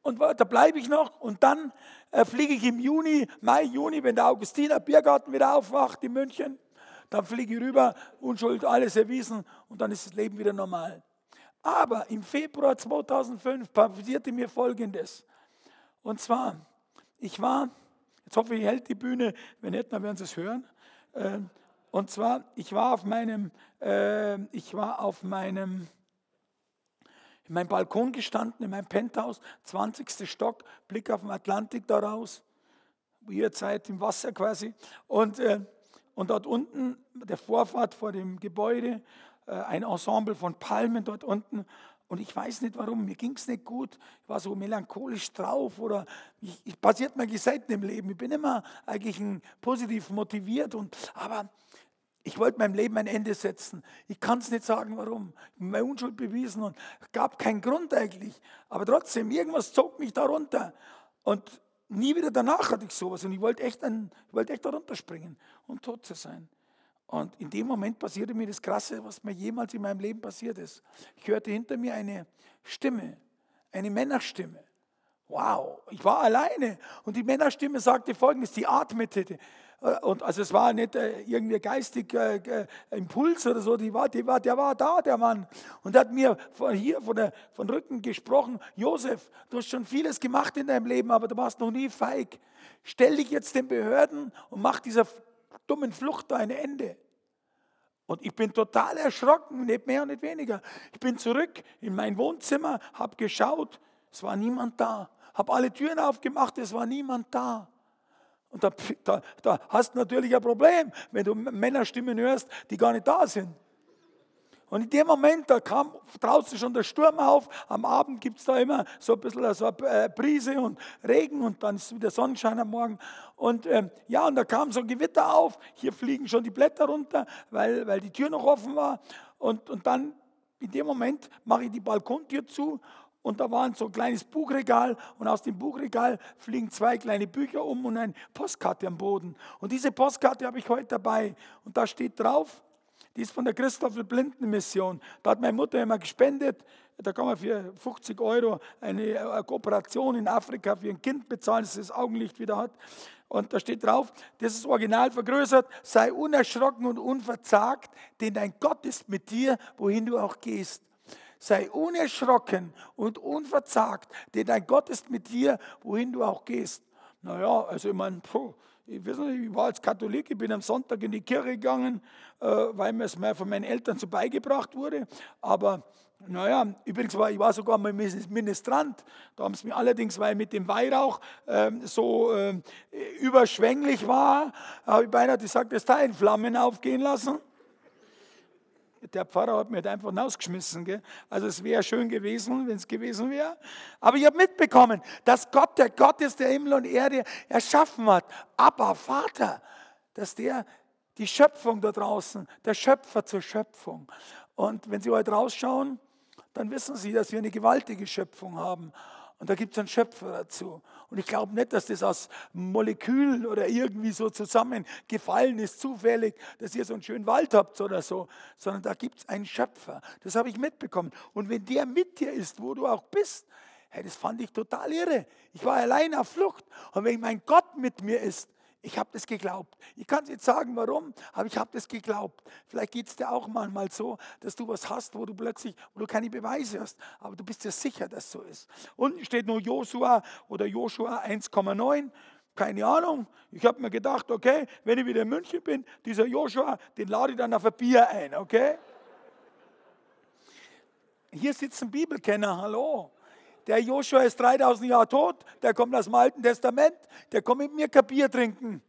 und da bleibe ich noch und dann äh, fliege ich im Juni, Mai, Juni, wenn der Augustiner Biergarten wieder aufwacht in München, dann fliege ich rüber, Unschuld, alles erwiesen und dann ist das Leben wieder normal. Aber im Februar 2005 passierte mir Folgendes. Und zwar, ich war, jetzt hoffe ich, hält die Bühne, wenn nicht, dann werden Sie es hören. Äh, und zwar, ich war auf meinem, äh, ich war auf meinem, in meinem Balkon gestanden, in meinem Penthouse, 20. Stock, Blick auf den Atlantik daraus, ihr seid im Wasser quasi. Und, äh, und dort unten, der Vorfahrt vor dem Gebäude, äh, ein Ensemble von Palmen dort unten. Und ich weiß nicht warum, mir ging es nicht gut. Ich war so melancholisch drauf oder ich, ich passiert mir selten im Leben. Ich bin immer eigentlich positiv motiviert. Und, aber Ich wollte meinem Leben ein Ende setzen. Ich kann es nicht sagen, warum. Meine Unschuld bewiesen und gab keinen Grund eigentlich. Aber trotzdem, irgendwas zog mich da runter. Und nie wieder danach hatte ich sowas. Und ich wollte echt, ein, echt da runterspringen und tot zu sein. Und in dem Moment passierte mir das Krasse, was mir jemals in meinem Leben passiert ist. Ich hörte hinter mir eine Stimme, eine Männerstimme. Wow, ich war alleine. Und die Männerstimme sagte folgendes, die atmete. Äh, und also es war nicht äh, irgendwie geistig äh, äh, Impuls oder so, die war, die war, der war da, der Mann. Und hat mir von hier, von, der, von Rücken gesprochen, Josef, du hast schon vieles gemacht in deinem Leben, aber du warst noch nie feig. Stell dich jetzt den Behörden und mach dieser dummen Flucht da ein Ende. Und ich bin total erschrocken, nicht mehr und nicht weniger. Ich bin zurück in mein Wohnzimmer, habe geschaut, es war niemand da. Habe alle Türen aufgemacht, es war niemand da. Und da, da, da hast du natürlich ein Problem, wenn du Männerstimmen hörst, die gar nicht da sind. Und in dem Moment, da kam draußen schon der Sturm auf. Am Abend gibt es da immer so ein bisschen so eine Brise und Regen und dann ist wieder Sonnenschein am Morgen. Und ähm, ja, und da kam so ein Gewitter auf. Hier fliegen schon die Blätter runter, weil, weil die Tür noch offen war. Und, und dann in dem Moment mache ich die Balkontür zu und da war so ein kleines Buchregal und aus dem Buchregal fliegen zwei kleine Bücher um und eine Postkarte am Boden. Und diese Postkarte habe ich heute dabei und da steht drauf, die ist von der Christoffel Blinden Mission. Da hat meine Mutter immer gespendet. Da kann man für 50 Euro eine, eine Kooperation in Afrika für ein Kind bezahlen, das das Augenlicht wieder hat. Und da steht drauf, das ist original vergrößert, sei unerschrocken und unverzagt, denn dein Gott ist mit dir, wohin du auch gehst. Sei unerschrocken und unverzagt, denn dein Gott ist mit dir, wohin du auch gehst. Naja, also ich meine, ich, weiß nicht, ich war als Katholik, ich bin am Sonntag in die Kirche gegangen, äh, weil mir es mir von meinen Eltern so beigebracht wurde. Aber naja, übrigens war ich war sogar mal Ministrant. Da haben sie mir allerdings, weil mit dem Weihrauch ähm, so äh, überschwänglich war, habe ich beinahe gesagt, das Teil in Flammen aufgehen lassen der Pfarrer hat mich einfach rausgeschmissen. Gell? Also es wäre schön gewesen, wenn es gewesen wäre. Aber ich habe mitbekommen, dass Gott der Gott ist, der Himmel und Erde erschaffen hat. Aber Vater, dass der die Schöpfung da draußen, der Schöpfer zur Schöpfung. Und wenn Sie heute rausschauen, dann wissen Sie, dass wir eine gewaltige Schöpfung haben. Und da gibt es einen Schöpfer dazu. Und ich glaube nicht, dass das aus Molekülen oder irgendwie so zusammengefallen ist, zufällig, dass ihr so einen schönen Wald habt oder so, sondern da gibt es einen Schöpfer. Das habe ich mitbekommen. Und wenn der mit dir ist, wo du auch bist, hey, das fand ich total irre. Ich war allein auf Flucht. Und wenn mein Gott mit mir ist, ich habe das geglaubt. Ich kann es jetzt sagen, warum, aber ich habe das geglaubt. Vielleicht geht es dir auch manchmal so, dass du was hast, wo du plötzlich, wo du keine Beweise hast, aber du bist dir sicher, dass so ist. Unten steht nur Joshua oder Joshua 1,9. Keine Ahnung. Ich habe mir gedacht, okay, wenn ich wieder in München bin, dieser Joshua, den lade ich dann auf ein Bier ein, okay? Hier sitzen Bibelkenner, hallo. Der Joshua ist 3000 Jahre tot, der kommt aus dem Alten Testament, der kommt mit mir Kapier trinken.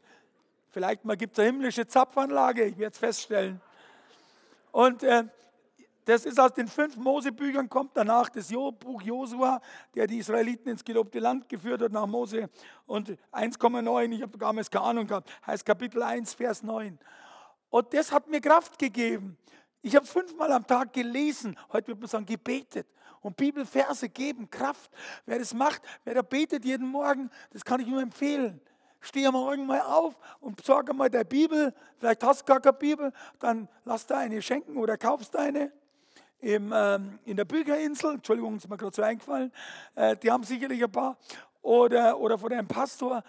Vielleicht mal gibt es eine himmlische Zapfanlage, ich werde es feststellen. Und äh, das ist aus den fünf Mosebüchern, kommt danach das Buch Josua, der die Israeliten ins gelobte Land geführt hat nach Mose. Und 1,9, ich habe damals keine Ahnung gehabt, heißt Kapitel 1, Vers 9. Und das hat mir Kraft gegeben. Ich habe fünfmal am Tag gelesen, heute wird man sagen, gebetet. Und Bibelverse geben Kraft. Wer das macht, wer da betet jeden Morgen, das kann ich nur empfehlen. Steh am Morgen mal auf und besorge mal der Bibel. Vielleicht hast du gar keine Bibel, dann lass da eine schenken oder kaufst eine. Im, ähm, in der Bücherinsel, Entschuldigung, ist mir gerade so eingefallen, äh, die haben sicherlich ein paar. Oder, oder von einem Pastor,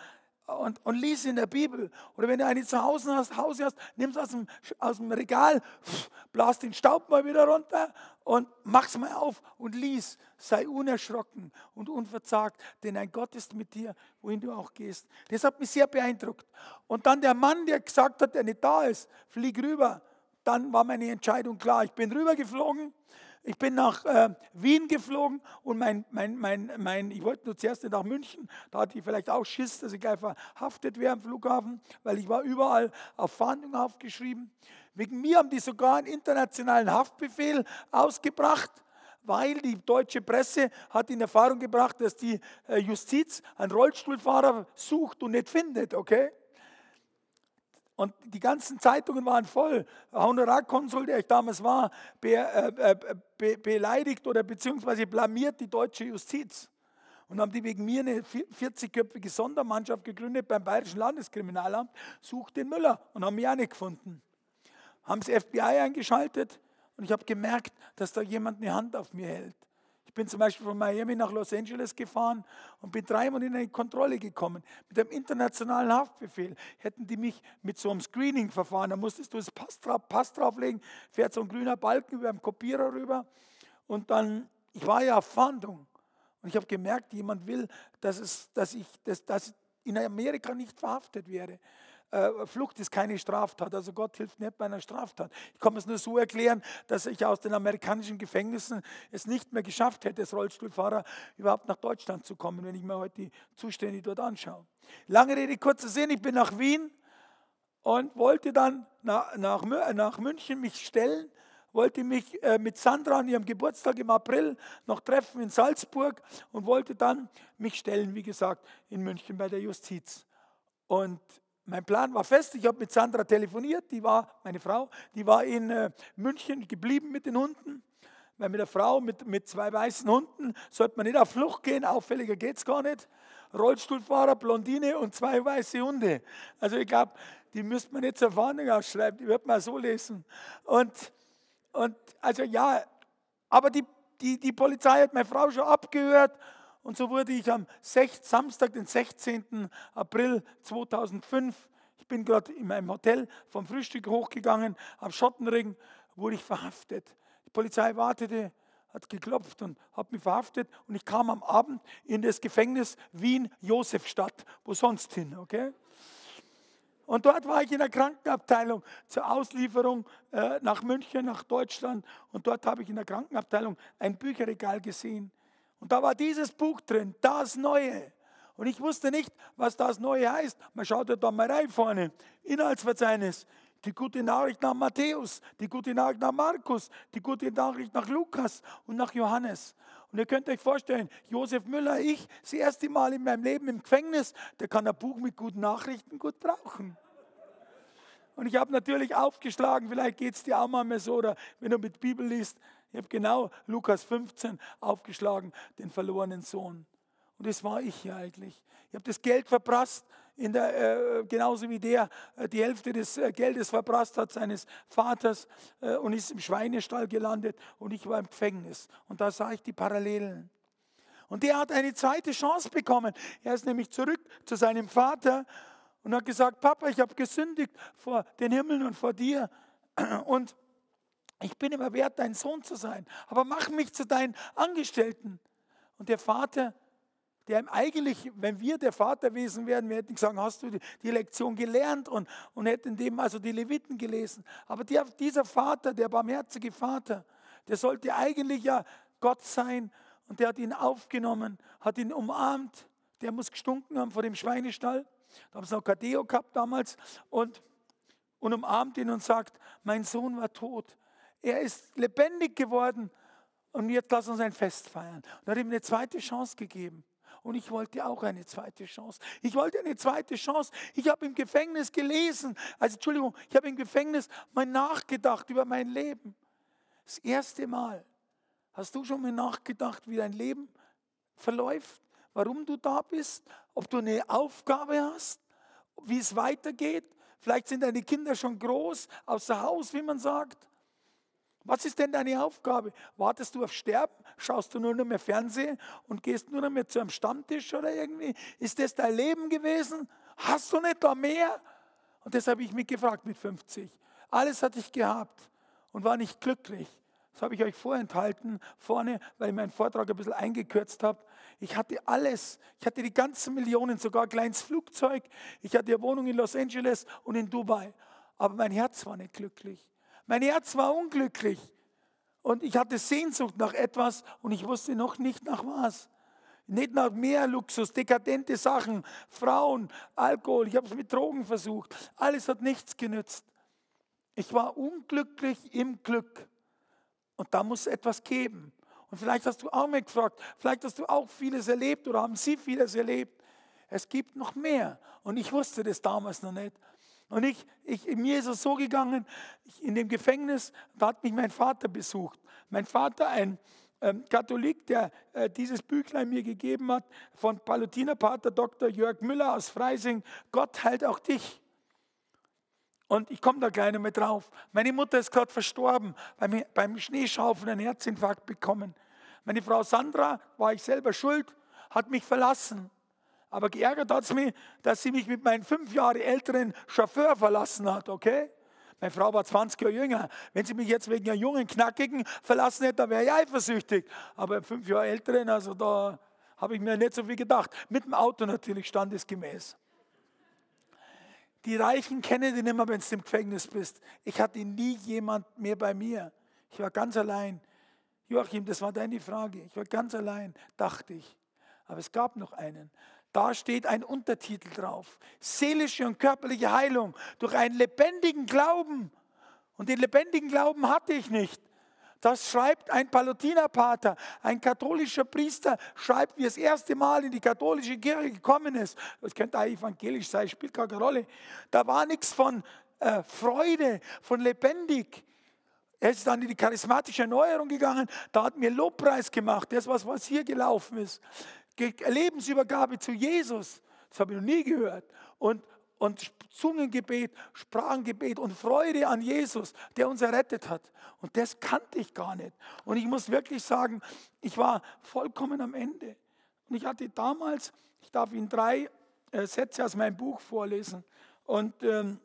und, und lies in der Bibel. Oder wenn du eine zu Hause hast, Hause hast nimm es aus dem, aus dem Regal, blas den Staub mal wieder runter und mach's mal auf und lies. Sei unerschrocken und unverzagt, denn ein Gott ist mit dir, wohin du auch gehst. Das hat mich sehr beeindruckt. Und dann der Mann, der gesagt hat, der nicht da ist, flieg rüber. Dann war meine Entscheidung klar. Ich bin rübergeflogen ich bin nach äh, Wien geflogen und mein, mein, mein, mein, ich wollte nur zuerst nach München. Da hatte ich vielleicht auch Schiss, dass ich gleich verhaftet wäre am Flughafen, weil ich war überall auf Fahndung aufgeschrieben. Wegen mir haben die sogar einen internationalen Haftbefehl ausgebracht, weil die deutsche Presse hat in Erfahrung gebracht, dass die äh, Justiz einen Rollstuhlfahrer sucht und nicht findet, okay? Und die ganzen Zeitungen waren voll. Honorarkonsul, der ich damals war, be, äh, äh be, beleidigt oder beziehungsweise blamiert die deutsche Justiz. Und haben die wegen mir eine 40-köpfige Sondermannschaft gegründet beim Bayerischen Landeskriminalamt, sucht den Müller und haben mich auch nicht gefunden. Haben das FBI eingeschaltet und ich habe gemerkt, dass da jemand eine Hand auf mir hält bin zum Beispiel von Miami nach Los Angeles gefahren und bin dreimal in eine Kontrolle gekommen. Mit einem internationalen Haftbefehl hätten die mich mit so einem Screening-Verfahren, da musstest du das Pass, drauf, Pass drauflegen, fährt so ein grüner Balken über dem Kopierer rüber und dann, ich war ja auf Fahndung und ich habe gemerkt, jemand will, dass, es, dass ich dass, dass in Amerika nicht verhaftet werde. Äh, Flucht ist keine Straftat, also Gott hilft nicht bei einer Straftat. Ich kann es nur so erklären, dass ich aus den amerikanischen Gefängnissen es nicht mehr geschafft hätte, als Rollstuhlfahrer überhaupt nach Deutschland zu kommen, wenn ich mir heute die Zustände dort anschaue. Lange Rede, kurzer Sinn, ich bin nach Wien und wollte dann nach, nach, nach München mich stellen wollte mich äh, mit Sandra an ihrem Geburtstag im April noch treffen in Salzburg und wollte dann mich stellen, wie gesagt, in München bei der Justiz. Und mein Plan war fest, ich habe mit Sandra telefoniert, die war, meine Frau, die war in äh, München geblieben mit den Hunden. Weil mit der Frau mit, mit zwei weißen Hunden sollte man nicht auf Flucht gehen, auffälliger geht es gar nicht. Rollstuhlfahrer, Blondine und zwei weiße Hunde. Also ich glaube, die müsste man nicht zur Warnung ausschreiben, die wird man so lesen. Und, und also ja, aber die, die, die Polizei hat meine Frau schon abgehört und so wurde ich am Samstag, den 16. April 2005, ich bin gerade in meinem Hotel vom Frühstück hochgegangen, am Schottenring, wurde ich verhaftet. Die Polizei wartete, hat geklopft und hat mich verhaftet und ich kam am Abend in das Gefängnis Wien-Josefstadt, wo sonst hin, okay? Und dort war ich in der Krankenabteilung zur Auslieferung äh, nach München, nach Deutschland. Und dort habe ich in der Krankenabteilung ein Bücherregal gesehen. Und da war dieses Buch drin, das Neue. Und ich wusste nicht, was das Neue heißt. Man schaut ja da mal rein vorne. Inhaltsverzeichnis. Die gute Nachricht nach Matthäus, die gute Nachricht nach Markus, die gute Nachricht nach Lukas und nach Johannes. Und ihr könnt euch vorstellen, Josef Müller, ich, das erste Mal in meinem Leben im Gefängnis, der kann ein Buch mit guten Nachrichten gut brauchen. Und ich habe natürlich aufgeschlagen, vielleicht geht es dir auch mal so, oder wenn du mit Bibel liest, ich habe genau Lukas 15 aufgeschlagen, den verlorenen Sohn. Und das war ich ja eigentlich. Ich habe das Geld verprasst, in der, äh, genauso wie der äh, die Hälfte des äh, Geldes verprasst hat seines Vaters äh, und ist im Schweinestall gelandet und ich war im Gefängnis. Und da sah ich die Parallelen. Und der hat eine zweite Chance bekommen. Er ist nämlich zurück zu seinem Vater und hat gesagt, Papa, ich habe gesündigt vor den Himmeln und vor dir. Und ich bin immer wert, dein Sohn zu sein, aber mach mich zu deinen Angestellten. Und der Vater, der ihm eigentlich, wenn wir der Vater gewesen wären, wir hätten gesagt, hast du die, Lektion gelernt und, und hätten dem also die Leviten gelesen. Aber der, dieser Vater, der barmherzige Vater, der sollte eigentlich ja Gott sein und der hat ihn aufgenommen, hat ihn umarmt. Der muss gestunken haben vor dem Schweinestall. Da haben sie noch Kadeo gehabt damals und, und umarmt ihn und sagt, mein Sohn war tot, er ist lebendig geworden und jetzt lass uns ein Fest feiern. Und hat ihm eine zweite Chance gegeben. Und ich wollte auch eine zweite Chance. Ich wollte eine zweite Chance. Ich habe im Gefängnis gelesen, also Entschuldigung, ich habe im Gefängnis mal nachgedacht über mein Leben. Das erste Mal. Hast du schon mal nachgedacht, wie dein Leben verläuft? Warum du da bist? Ob du eine Aufgabe hast? Wie es weitergeht? Vielleicht sind deine Kinder schon groß, außer Haus, wie man sagt. Was ist denn deine Aufgabe? Wartest du auf Sterben? Schaust du nur noch mehr Fernsehen und gehst nur noch mehr zu einem Stammtisch oder irgendwie? Ist das dein Leben gewesen? Hast du nicht da mehr? Und das habe ich mich gefragt mit 50. Alles hatte ich gehabt und war nicht glücklich. Das habe ich euch vorenthalten vorne, weil ich meinen Vortrag ein bisschen eingekürzt habe. Ich hatte alles. Ich hatte die ganzen Millionen, sogar ein kleines Flugzeug. Ich hatte eine Wohnung in Los Angeles und in Dubai. Aber mein Herz war nicht glücklich. Mein Herz war unglücklich und ich hatte Sehnsucht nach etwas und ich wusste noch nicht nach was. Nicht nach mehr Luxus, dekadente Sachen, Frauen, Alkohol. Ich habe es mit Drogen versucht. Alles hat nichts genützt. Ich war unglücklich im Glück. Und da muss etwas geben. Und vielleicht hast du auch mal gefragt, vielleicht hast du auch vieles erlebt oder haben sie vieles erlebt. Es gibt noch mehr. Und ich wusste das damals noch nicht. Und ich, ich, mir ist es so gegangen, ich, in dem Gefängnis, da hat mich mein Vater besucht. Mein Vater, ein ähm, Katholik, der äh, dieses Büchlein mir gegeben hat, von Palutinerpater Dr. Jörg Müller aus Freising, Gott heilt auch dich. Und ich komme da gleich noch mit drauf. Meine Mutter ist gerade verstorben, beim, beim Schneeschaufeln einen Herzinfarkt bekommen. Meine Frau Sandra, war ich selber schuld, hat mich verlassen. Aber geärgert hat es mich, dass sie mich mit meinem fünf Jahre älteren Chauffeur verlassen hat, okay? Meine Frau war 20 Jahre jünger. Wenn sie mich jetzt wegen einer jungen Knackigen verlassen hätte, dann wäre ich eifersüchtig. Aber fünf Jahre älteren, also da habe ich mir nicht so viel gedacht. Mit dem Auto natürlich standesgemäß. Die Reichen kennen dich nicht mehr, wenn du im Gefängnis bist. Ich hatte nie jemand mehr bei mir. Ich war ganz allein. Joachim, das war deine Frage. Ich war ganz allein, dachte ich. Aber es gab noch einen. Da steht ein Untertitel drauf. Seelische und körperliche Heilung durch einen lebendigen Glauben. Und den lebendigen Glauben hatte ich nicht. Das schreibt ein Palutinerpater, ein katholischer Priester, schreibt, wie das erste Mal in die katholische Kirche gekommen ist. Das könnte auch evangelisch sein, spielt keine Rolle. Da war nichts von äh, Freude, von lebendig. Er ist dann in die charismatische Erneuerung gegangen, da hat mir Lobpreis gemacht, das was, was hier gelaufen ist. Lebensübergabe zu Jesus, das habe ich noch nie gehört. Und, und Zungengebet, Sprachengebet und Freude an Jesus, der uns errettet hat. Und das kannte ich gar nicht. Und ich muss wirklich sagen, ich war vollkommen am Ende. Und ich hatte damals, ich darf Ihnen drei äh, Sätze aus meinem Buch vorlesen. Und ähm,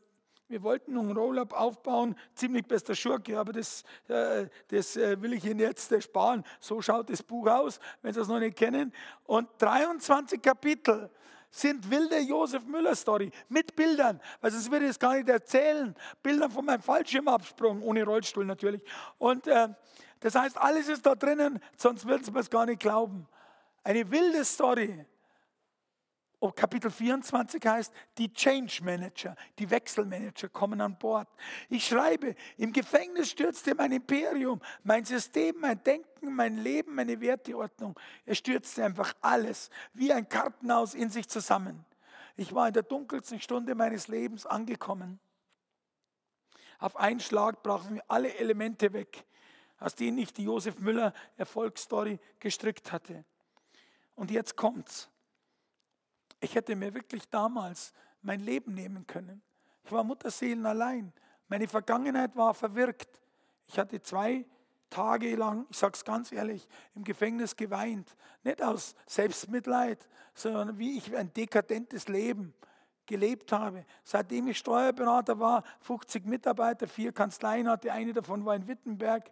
wir wollten einen Roll-Up aufbauen, ziemlich bester Schurke, aber das, äh, das äh, will ich Ihnen jetzt äh, sparen. So schaut das Buch aus, wenn Sie es noch nicht kennen. Und 23 Kapitel sind wilde Josef Müller Story mit Bildern, weil sonst würde ich es gar nicht erzählen. Bilder von meinem Fallschirmabsprung, ohne Rollstuhl natürlich. Und äh, das heißt, alles ist da drinnen, sonst würden Sie mir es gar nicht glauben. Eine wilde Story. Und Kapitel 24 heißt, die Change Manager, die Wechselmanager kommen an Bord. Ich schreibe, im Gefängnis stürzte mein Imperium, mein System, mein Denken, mein Leben, meine Werteordnung. Es stürzte einfach alles wie ein Kartenhaus in sich zusammen. Ich war in der dunkelsten Stunde meines Lebens angekommen. Auf einen Schlag brachen mir alle Elemente weg, aus denen ich die Josef Müller Erfolgsstory gestrickt hatte. Und jetzt kommt's. Ich hätte mir wirklich damals mein Leben nehmen können. Ich war Mutterseelen allein. Meine Vergangenheit war verwirkt. Ich hatte zwei Tage lang, ich sage es ganz ehrlich, im Gefängnis geweint. Nicht aus Selbstmitleid, sondern wie ich ein dekadentes Leben gelebt habe. Seitdem ich Steuerberater war, 50 Mitarbeiter, vier Kanzleien hatte, eine davon war in Wittenberg,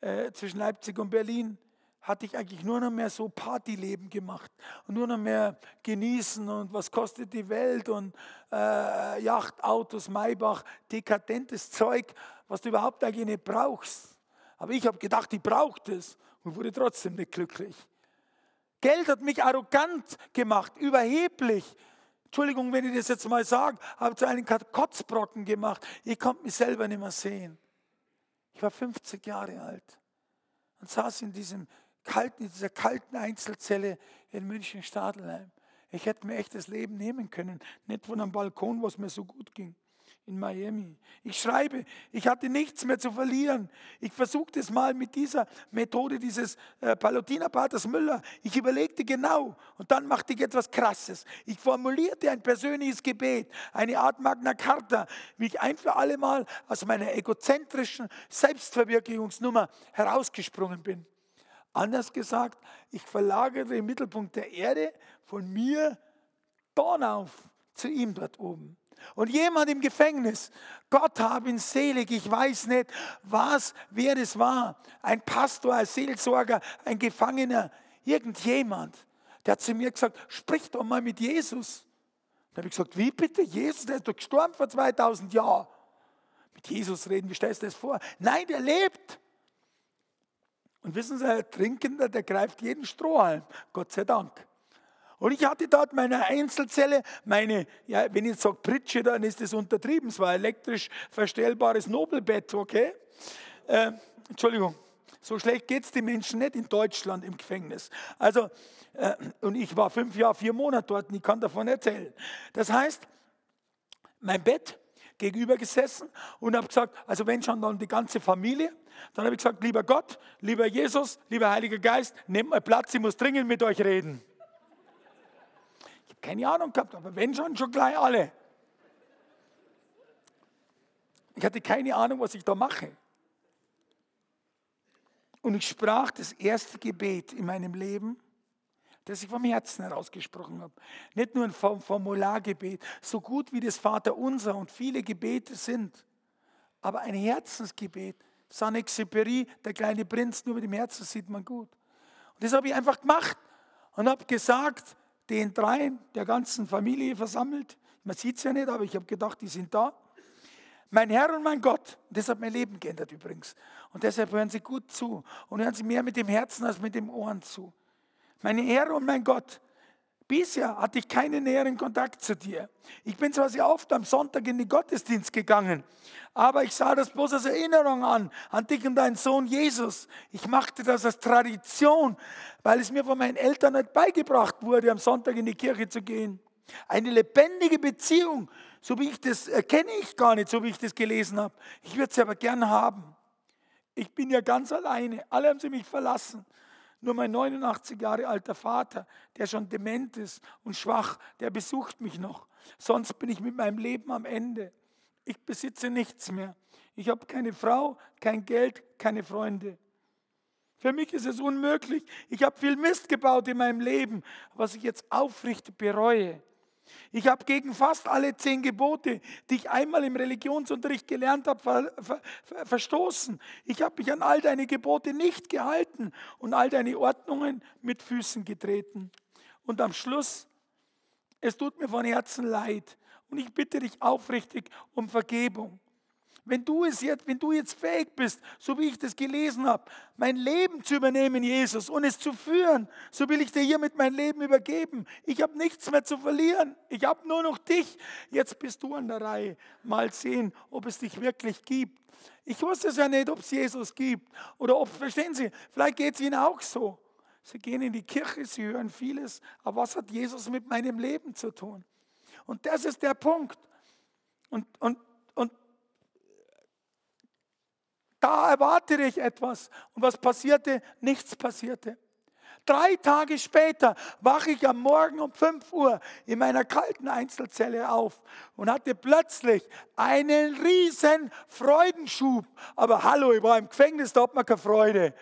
äh, zwischen Leipzig und Berlin hatte ich eigentlich nur noch mehr so Partyleben gemacht und nur noch mehr genießen und was kostet die Welt und äh, Yachtautos, Maybach, dekadentes Zeug, was du überhaupt eigentlich nicht brauchst. Aber ich habe gedacht, ich brauche das und wurde trotzdem nicht glücklich. Geld hat mich arrogant gemacht, überheblich. Entschuldigung, wenn ich das jetzt mal sage, habe zu einem Kotzbrocken gemacht. Ich konnte mich selber nicht mehr sehen. Ich war 50 Jahre alt und saß in diesem kalten, in dieser kalten Einzelzelle in München-Stadelheim. Ich hätte mir echt das Leben nehmen können, nicht von einem Balkon, wo es mir so gut ging, in Miami. Ich schreibe, ich hatte nichts mehr zu verlieren. Ich versuchte es mal mit dieser Methode dieses äh, Palutinerpaters Müller. Ich überlegte genau und dann machte ich etwas Krasses. Ich formulierte ein persönliches Gebet, eine Art Magna Carta, wie ich ein für alle Mal aus meiner egozentrischen Selbstverwirklichungsnummer herausgesprungen bin. Anders gesagt, ich verlagere den Mittelpunkt der Erde von mir auf zu ihm dort oben. Und jemand im Gefängnis, Gott hab ihn selig, ich weiß nicht, was, wer das war. Ein Pastor, ein Seelsorger, ein Gefangener, irgendjemand, der hat zu mir gesagt, sprich doch mal mit Jesus. Dann habe ich gesagt, wie bitte? Jesus, der ist doch gestorben vor 2000 Jahren. Mit Jesus reden, wie stellst du das vor? Nein, der lebt. Und wissen Sie, ein Trinkender, der greift jeden Strohhalm, Gott sei Dank. Und ich hatte dort meine Einzelzelle, meine, ja, wenn ich jetzt sage Pritsche, dann ist das untertrieben, es war elektrisch verstellbares Nobelbett, okay? Äh, Entschuldigung, so schlecht geht es den Menschen nicht in Deutschland im Gefängnis. Also, äh, und ich war fünf Jahre, vier Monate dort und ich kann davon erzählen. Das heißt, mein Bett gegenüber gesessen und habe gesagt, also wenn schon, dann die ganze Familie. Dann habe ich gesagt, lieber Gott, lieber Jesus, lieber Heiliger Geist, nehmt mal Platz, ich muss dringend mit euch reden. Ich habe keine Ahnung gehabt, aber wenn schon, schon gleich alle. Ich hatte keine Ahnung, was ich da mache. Und ich sprach das erste Gebet in meinem Leben das ich vom Herzen herausgesprochen habe. Nicht nur ein Formulargebet, so gut wie das Vaterunser und viele Gebete sind, aber ein Herzensgebet. Saint-Exupéry, der kleine Prinz, nur mit dem Herzen sieht man gut. Und das habe ich einfach gemacht und habe gesagt, den dreien, der ganzen Familie versammelt, man sieht es ja nicht, aber ich habe gedacht, die sind da. Mein Herr und mein Gott, das hat mein Leben geändert übrigens. Und deshalb hören Sie gut zu und hören Sie mehr mit dem Herzen als mit dem Ohren zu meine Ehre und mein Gott. Bisher hatte ich keinen näheren Kontakt zu dir. Ich bin zwar sehr oft am Sonntag in den Gottesdienst gegangen, aber ich sah das bloß als Erinnerung an, an dich und deinen Sohn Jesus. Ich machte das als Tradition, weil es mir von meinen Eltern nicht beigebracht wurde, am Sonntag in die Kirche zu gehen. Eine lebendige Beziehung, so wie ich das erkenne ich gar nicht, so wie ich das gelesen habe. Ich würde sie aber gern haben. Ich bin ja ganz alleine. Alle haben sie mich verlassen. Nur mein 89 Jahre alter Vater, der schon dement ist und schwach, der besucht mich noch. Sonst bin ich mit meinem Leben am Ende. Ich besitze nichts mehr. Ich habe keine Frau, kein Geld, keine Freunde. Für mich ist es unmöglich. Ich habe viel Mist gebaut in meinem Leben, was ich jetzt aufrichtig bereue. Ich habe gegen fast alle zehn Gebote, die ich einmal im Religionsunterricht gelernt habe, ver, ver, ver, verstoßen. Ich habe mich an all deine Gebote nicht gehalten und all deine Ordnungen mit Füßen getreten. Und am Schluss, es tut mir von Herzen leid und ich bitte dich aufrichtig um Vergebung. Wenn du es jetzt, wenn du jetzt fähig bist, so wie ich das gelesen habe, mein Leben zu übernehmen, Jesus, und es zu führen, so will ich dir hiermit mein Leben übergeben. Ich habe nichts mehr zu verlieren. Ich habe nur noch dich. Jetzt bist du an der Reihe. Mal sehen, ob es dich wirklich gibt. Ich wusste es ja nicht, ob es Jesus gibt oder ob, verstehen Sie, vielleicht geht es Ihnen auch so. Sie gehen in die Kirche, sie hören vieles, aber was hat Jesus mit meinem Leben zu tun? Und das ist der Punkt. Und, und Da erwartete ich etwas. Und was passierte? Nichts passierte. Drei Tage später wache ich am Morgen um 5 Uhr in meiner kalten Einzelzelle auf und hatte plötzlich einen riesen Freudenschub. Aber hallo, ich war im Gefängnis, da hat man keine Freude.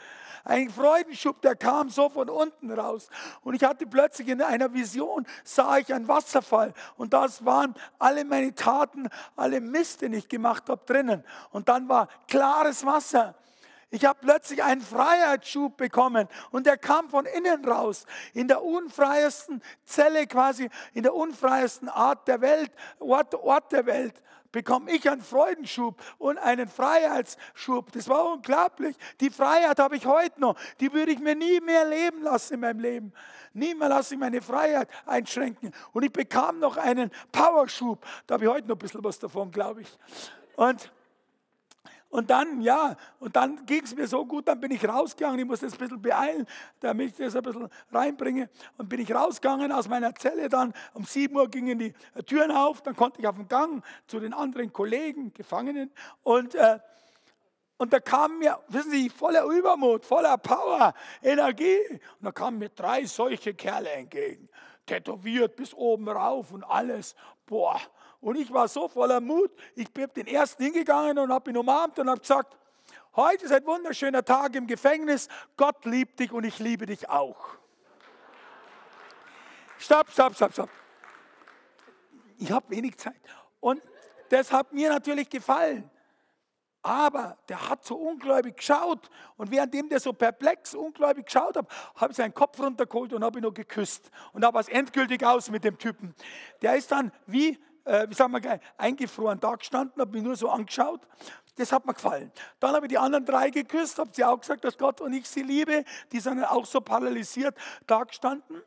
Ein Freudenschub, der kam so von unten raus. Und ich hatte plötzlich in einer Vision, sah ich einen Wasserfall. Und das waren alle meine Taten, alle Mist, den ich gemacht habe, drinnen. Und dann war klares Wasser. Ich habe plötzlich einen Freiheitsschub bekommen und der kam von innen raus. In der unfreiesten Zelle quasi, in der unfreiesten Art der Welt, Ort, Ort der Welt bekomme ich einen Freudenschub und einen Freiheitsschub. Das war unglaublich. Die Freiheit habe ich heute noch. Die würde ich mir nie mehr leben lassen in meinem Leben. Nie mehr lasse ich meine Freiheit einschränken. Und ich bekam noch einen Powerschub. Da habe ich heute noch ein bisschen was davon, glaube ich. Und und dann, ja, und dann ging es mir so gut, dann bin ich rausgegangen, ich muss das ein bisschen beeilen, damit ich das ein bisschen reinbringe. Und bin ich rausgegangen aus meiner Zelle dann, um 7 Uhr gingen die Türen auf, dann konnte ich auf den Gang zu den anderen Kollegen, Gefangenen. Und, äh, und da kamen mir, wissen Sie, voller Übermut, voller Power, Energie. Und da kamen mir drei solche Kerle entgegen, tätowiert bis oben rauf und alles. Boah, und ich war so voller Mut, ich bin den ersten hingegangen und habe ihn umarmt und habe gesagt, heute ist ein wunderschöner Tag im Gefängnis, Gott liebt dich und ich liebe dich auch. Stopp, stopp, stopp, stopp. Ich habe wenig Zeit. Und das hat mir natürlich gefallen. Aber der hat so ungläubig geschaut und währenddem der so perplex, ungläubig geschaut hat, habe ich seinen Kopf runtergeholt und habe ihn noch geküsst. Und war es endgültig aus mit dem Typen. Der ist dann wie äh, wie sagen wir, eingefroren da gestanden, habe mich nur so angeschaut. Das hat mir gefallen. Dann habe ich die anderen drei geküsst, habe sie auch gesagt, dass Gott und ich sie liebe. Die sind auch so paralysiert da gestanden.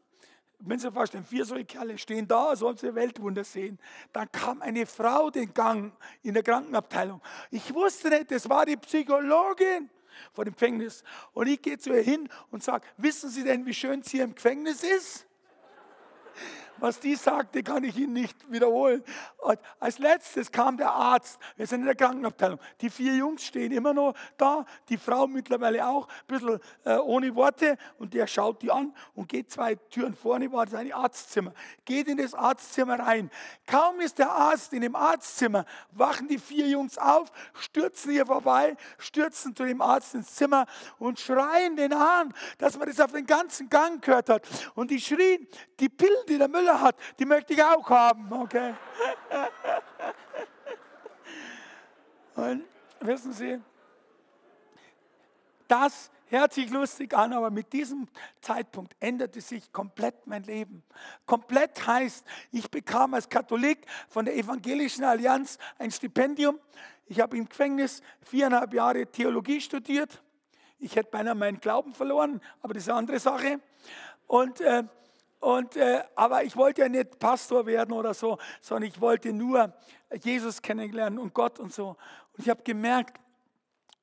Wenn Sie vorstellen, vier solche Kerle stehen da, sollen sie Weltwunder sehen. Dann kam eine Frau den Gang in der Krankenabteilung. Ich wusste nicht, das war die Psychologin von dem Gefängnis. Und ich gehe zu ihr hin und sage, wissen Sie denn, wie schön sie im Gefängnis ist? Was die sagte, kann ich Ihnen nicht wiederholen. Und als letztes kam der Arzt. Wir sind in der Krankenabteilung. Die vier Jungs stehen immer noch da, die Frau mittlerweile auch, ein bisschen äh, ohne Worte. Und der schaut die an und geht zwei Türen vorne, war das ein Arztzimmer. Geht in das Arztzimmer rein. Kaum ist der Arzt in dem Arztzimmer, wachen die vier Jungs auf, stürzen hier vorbei, stürzen zu dem Arzt ins Zimmer und schreien den an, dass man das auf den ganzen Gang gehört hat. Und die schrien, die Pillen, die der Müller hat, die möchte ich auch haben. Okay? Und wissen Sie, das hört sich lustig an, aber mit diesem Zeitpunkt änderte sich komplett mein Leben. Komplett heißt, ich bekam als Katholik von der Evangelischen Allianz ein Stipendium. Ich habe im Gefängnis viereinhalb Jahre Theologie studiert. Ich hätte beinahe meinen Glauben verloren, aber das ist eine andere Sache. Und, äh, und, äh, aber ich wollte ja nicht Pastor werden oder so, sondern ich wollte nur Jesus kennenlernen und Gott und so. Und ich habe gemerkt,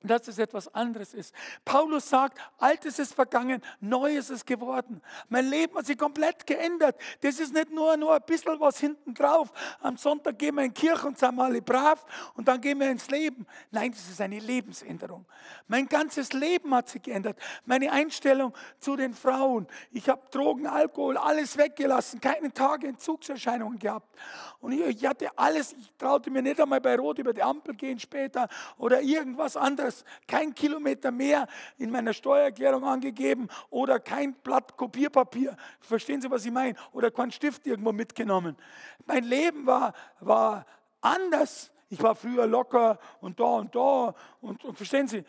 dass es etwas anderes ist. Paulus sagt, Altes ist vergangen, Neues ist geworden. Mein Leben hat sich komplett geändert. Das ist nicht nur, nur ein bisschen was hinten drauf. Am Sonntag gehen wir in die Kirche und sind alle brav und dann gehen wir ins Leben. Nein, das ist eine Lebensänderung. Mein ganzes Leben hat sich geändert. Meine Einstellung zu den Frauen. Ich habe Drogen, Alkohol, alles weggelassen, keine Tage Entzugserscheinungen gehabt. Und ich, ich hatte alles, ich traute mir nicht einmal bei Rot über die Ampel gehen später oder irgendwas anderes das kein Kilometer mehr in meiner Steuererklärung angegeben oder kein Blatt Kopierpapier. Verstehen Sie, was ich meine? Oder kein Stift irgendwo mitgenommen. Mein Leben war, war anders. Ich war früher locker und da und da. Und, und verstehen Sie,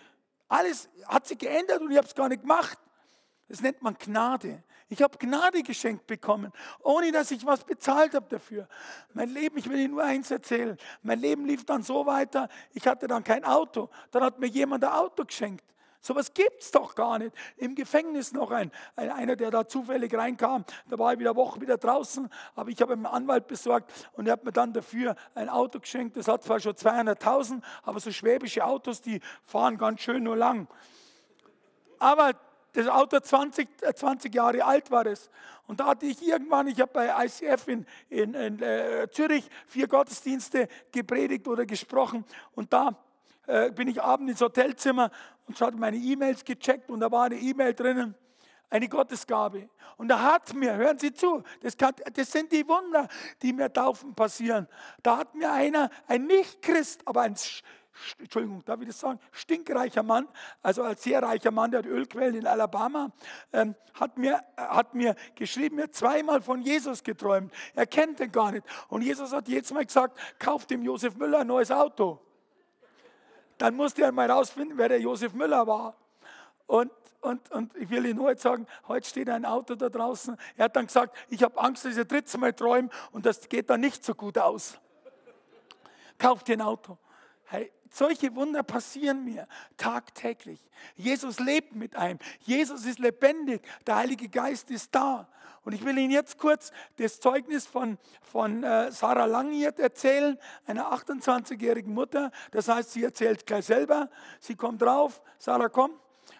alles hat sich geändert und ich habe es gar nicht gemacht. Das nennt man Gnade. Ich habe Gnade geschenkt bekommen, ohne dass ich was bezahlt habe dafür. Mein Leben, ich will Ihnen nur eins erzählen. Mein Leben lief dann so weiter, ich hatte dann kein Auto. Dann hat mir jemand ein Auto geschenkt. So was gibt es doch gar nicht. Im Gefängnis noch ein, ein, einer, der da zufällig reinkam. Da war ich wieder Woche wieder draußen, aber ich habe einen Anwalt besorgt und er hat mir dann dafür ein Auto geschenkt. Das hat zwar schon 200.000, aber so schwäbische Autos, die fahren ganz schön nur lang. Aber das Auto 20, 20 äh, Jahre alt war es. Und da hatte ich irgendwann, ich habe bei ICF in, in, in äh, Zürich vier Gottesdienste gepredigt oder gesprochen. Und da äh, bin ich abends ins Hotelzimmer und hatte meine E-Mails gecheckt und da war eine E-Mail drinnen, eine Gottesgabe. Und da hat mir, hören Sie zu, das, kann, das sind die Wunder, die mir Taufen passieren. Da hat mir einer, ein Nicht-Christ, aber ein Entschuldigung, darf ich das sagen? Stinkreicher Mann, also als sehr reicher Mann, der hat Ölquellen in Alabama, ähm, hat, mir, hat mir geschrieben, hat zweimal von Jesus geträumt. Er kennt den gar nicht. Und Jesus hat jetzt mal gesagt, kauft dem Josef Müller ein neues Auto. Dann musste er mal rausfinden, wer der Josef Müller war. Und, und, und ich will Ihnen heute sagen, heute steht ein Auto da draußen. Er hat dann gesagt, ich habe Angst, dass ich das dritte Mal träume und das geht dann nicht so gut aus. Kauft dir ein Auto. Hey, solche Wunder passieren mir tagtäglich. Jesus lebt mit einem. Jesus ist lebendig. Der Heilige Geist ist da. Und ich will Ihnen jetzt kurz das Zeugnis von, von äh, Sarah Langhirt erzählen, einer 28-jährigen Mutter. Das heißt, sie erzählt gleich selber. Sie kommt drauf. Sarah, komm.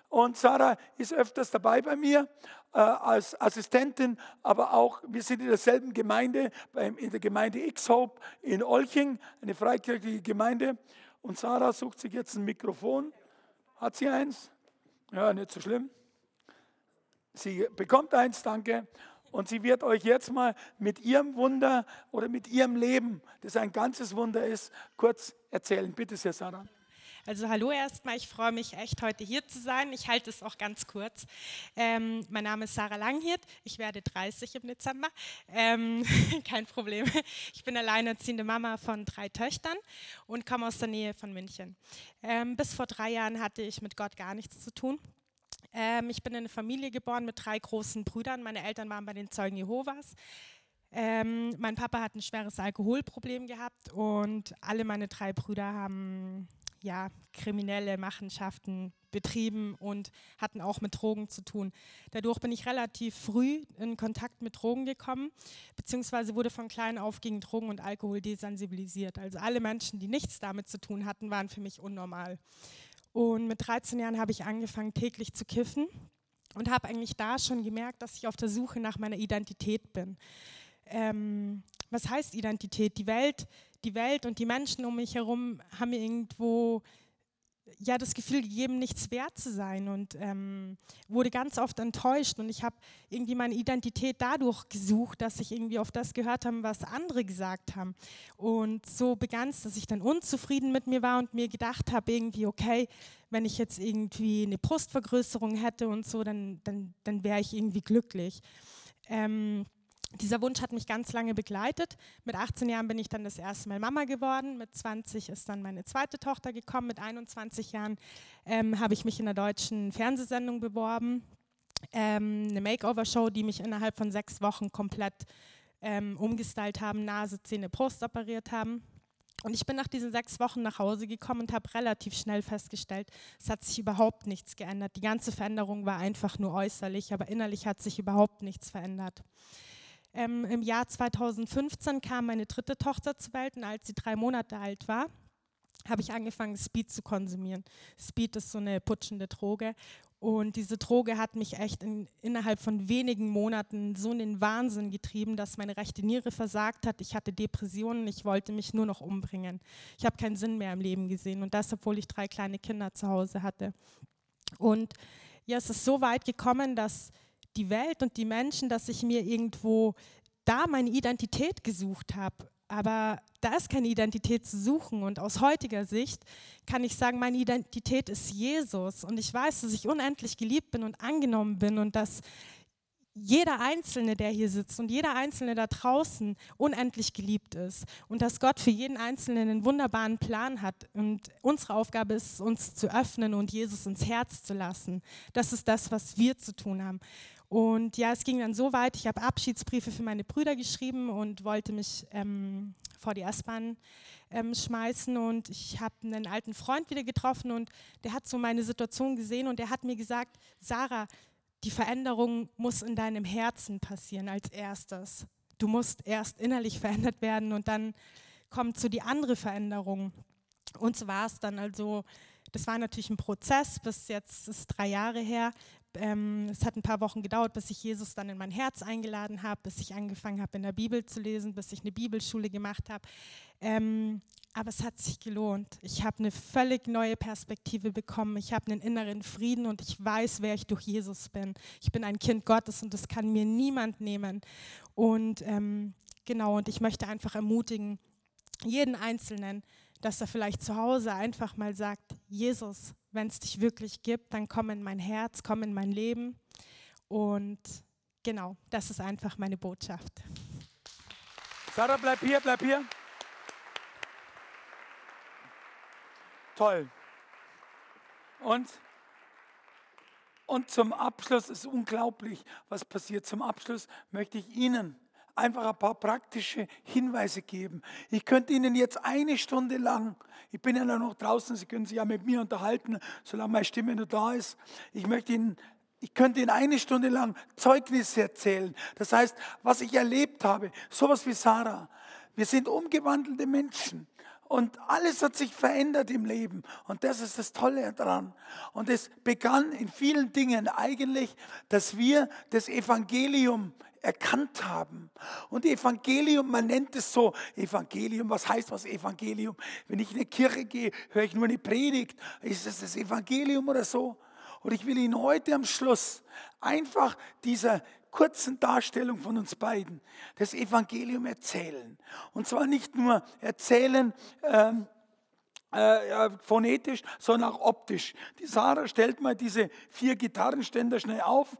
Und Sarah ist öfters dabei bei mir äh, als Assistentin, aber auch, wir sind in derselben Gemeinde, in der Gemeinde X-Hope in Olching, eine freikirchliche Gemeinde. Und Sarah sucht sich jetzt ein Mikrofon. Hat sie eins? Ja, nicht so schlimm. Sie bekommt eins, danke. Und sie wird euch jetzt mal mit ihrem Wunder oder mit ihrem Leben, das ein ganzes Wunder ist, kurz erzählen. Bitte sehr, Sarah. Also hallo erstmal, ich freue mich echt heute hier zu sein. Ich halte es auch ganz kurz. Ähm, mein Name ist Sarah Langhirt, ich werde 30 im Dezember. Ähm, kein Problem. Ich bin alleinerziehende Mama von drei Töchtern und komme aus der Nähe von München. Ähm, bis vor drei Jahren hatte ich mit Gott gar nichts zu tun. Ähm, ich bin in eine Familie geboren mit drei großen Brüdern. Meine Eltern waren bei den Zeugen Jehovas. Ähm, mein Papa hat ein schweres Alkoholproblem gehabt und alle meine drei Brüder haben ja, kriminelle Machenschaften betrieben und hatten auch mit Drogen zu tun. Dadurch bin ich relativ früh in Kontakt mit Drogen gekommen, beziehungsweise wurde von klein auf gegen Drogen und Alkohol desensibilisiert. Also alle Menschen, die nichts damit zu tun hatten, waren für mich unnormal. Und mit 13 Jahren habe ich angefangen, täglich zu kiffen und habe eigentlich da schon gemerkt, dass ich auf der Suche nach meiner Identität bin. ähm, was heißt Identität? Die Welt, die Welt und die Menschen um mich herum haben mir irgendwo ja das Gefühl gegeben, nichts wert zu sein und ähm, wurde ganz oft enttäuscht. Und ich habe irgendwie meine Identität dadurch gesucht, dass ich irgendwie auf das gehört habe, was andere gesagt haben. Und so begann es, dass ich dann unzufrieden mit mir war und mir gedacht habe, irgendwie, okay, wenn ich jetzt irgendwie eine Brustvergrößerung hätte und so, dann, dann, dann wäre ich irgendwie glücklich. Ähm, dieser Wunsch hat mich ganz lange begleitet. Mit 18 Jahren bin ich dann das erste Mal Mama geworden. Mit 20 ist dann meine zweite Tochter gekommen. Mit 21 Jahren ähm, habe ich mich in einer deutschen Fernsehsendung beworben. Ähm, eine Makeover-Show, die mich innerhalb von sechs Wochen komplett ähm, umgestylt haben, Nase, Zähne, Brust operiert haben. Und ich bin nach diesen sechs Wochen nach Hause gekommen und habe relativ schnell festgestellt, es hat sich überhaupt nichts geändert. Die ganze Veränderung war einfach nur äußerlich, aber innerlich hat sich überhaupt nichts verändert. Ähm, Im Jahr 2015 kam meine dritte Tochter zur Welt und als sie drei Monate alt war, habe ich angefangen, Speed zu konsumieren. Speed ist so eine putschende Droge. Und diese Droge hat mich echt in, innerhalb von wenigen Monaten so in den Wahnsinn getrieben, dass meine rechte Niere versagt hat. Ich hatte Depressionen, ich wollte mich nur noch umbringen. Ich habe keinen Sinn mehr im Leben gesehen und das, obwohl ich drei kleine Kinder zu Hause hatte. Und ja, es ist so weit gekommen, dass die Welt und die Menschen, dass ich mir irgendwo da meine Identität gesucht habe. Aber da ist keine Identität zu suchen. Und aus heutiger Sicht kann ich sagen, meine Identität ist Jesus. Und ich weiß, dass ich unendlich geliebt bin und angenommen bin und dass jeder Einzelne, der hier sitzt und jeder Einzelne da draußen unendlich geliebt ist und dass Gott für jeden Einzelnen einen wunderbaren Plan hat. Und unsere Aufgabe ist, uns zu öffnen und Jesus ins Herz zu lassen. Das ist das, was wir zu tun haben. Und ja, es ging dann so weit, ich habe Abschiedsbriefe für meine Brüder geschrieben und wollte mich ähm, vor die S-Bahn ähm, schmeißen. Und ich habe einen alten Freund wieder getroffen und der hat so meine Situation gesehen und der hat mir gesagt, Sarah, die Veränderung muss in deinem Herzen passieren als erstes. Du musst erst innerlich verändert werden und dann kommt so die andere Veränderung. Und so war es dann also, das war natürlich ein Prozess, bis jetzt ist drei Jahre her, ähm, es hat ein paar Wochen gedauert, bis ich Jesus dann in mein Herz eingeladen habe, bis ich angefangen habe, in der Bibel zu lesen, bis ich eine Bibelschule gemacht habe. Ähm, aber es hat sich gelohnt. Ich habe eine völlig neue Perspektive bekommen. Ich habe einen inneren Frieden und ich weiß, wer ich durch Jesus bin. Ich bin ein Kind Gottes und das kann mir niemand nehmen. Und ähm, genau, und ich möchte einfach ermutigen, jeden Einzelnen, dass er vielleicht zu Hause einfach mal sagt, Jesus, wenn es dich wirklich gibt, dann komm in mein Herz, komm in mein Leben. Und genau, das ist einfach meine Botschaft. Sarah, bleib hier, bleib hier. Toll. Und, und zum Abschluss ist unglaublich, was passiert. Zum Abschluss möchte ich Ihnen einfach ein paar praktische Hinweise geben. Ich könnte Ihnen jetzt eine Stunde lang, ich bin ja noch draußen, Sie können sich ja mit mir unterhalten, solange meine Stimme noch da ist. Ich möchte Ihnen ich könnte Ihnen eine Stunde lang Zeugnisse erzählen. Das heißt, was ich erlebt habe, sowas wie Sarah. Wir sind umgewandelte Menschen. Und alles hat sich verändert im Leben. Und das ist das Tolle daran. Und es begann in vielen Dingen eigentlich, dass wir das Evangelium erkannt haben. Und Evangelium, man nennt es so, Evangelium, was heißt was Evangelium? Wenn ich in eine Kirche gehe, höre ich nur eine Predigt. Ist es das Evangelium oder so? Und ich will Ihnen heute am Schluss einfach dieser kurzen Darstellung von uns beiden das Evangelium erzählen. Und zwar nicht nur erzählen, ähm, äh, phonetisch, sondern auch optisch. Die Sarah stellt mal diese vier Gitarrenständer schnell auf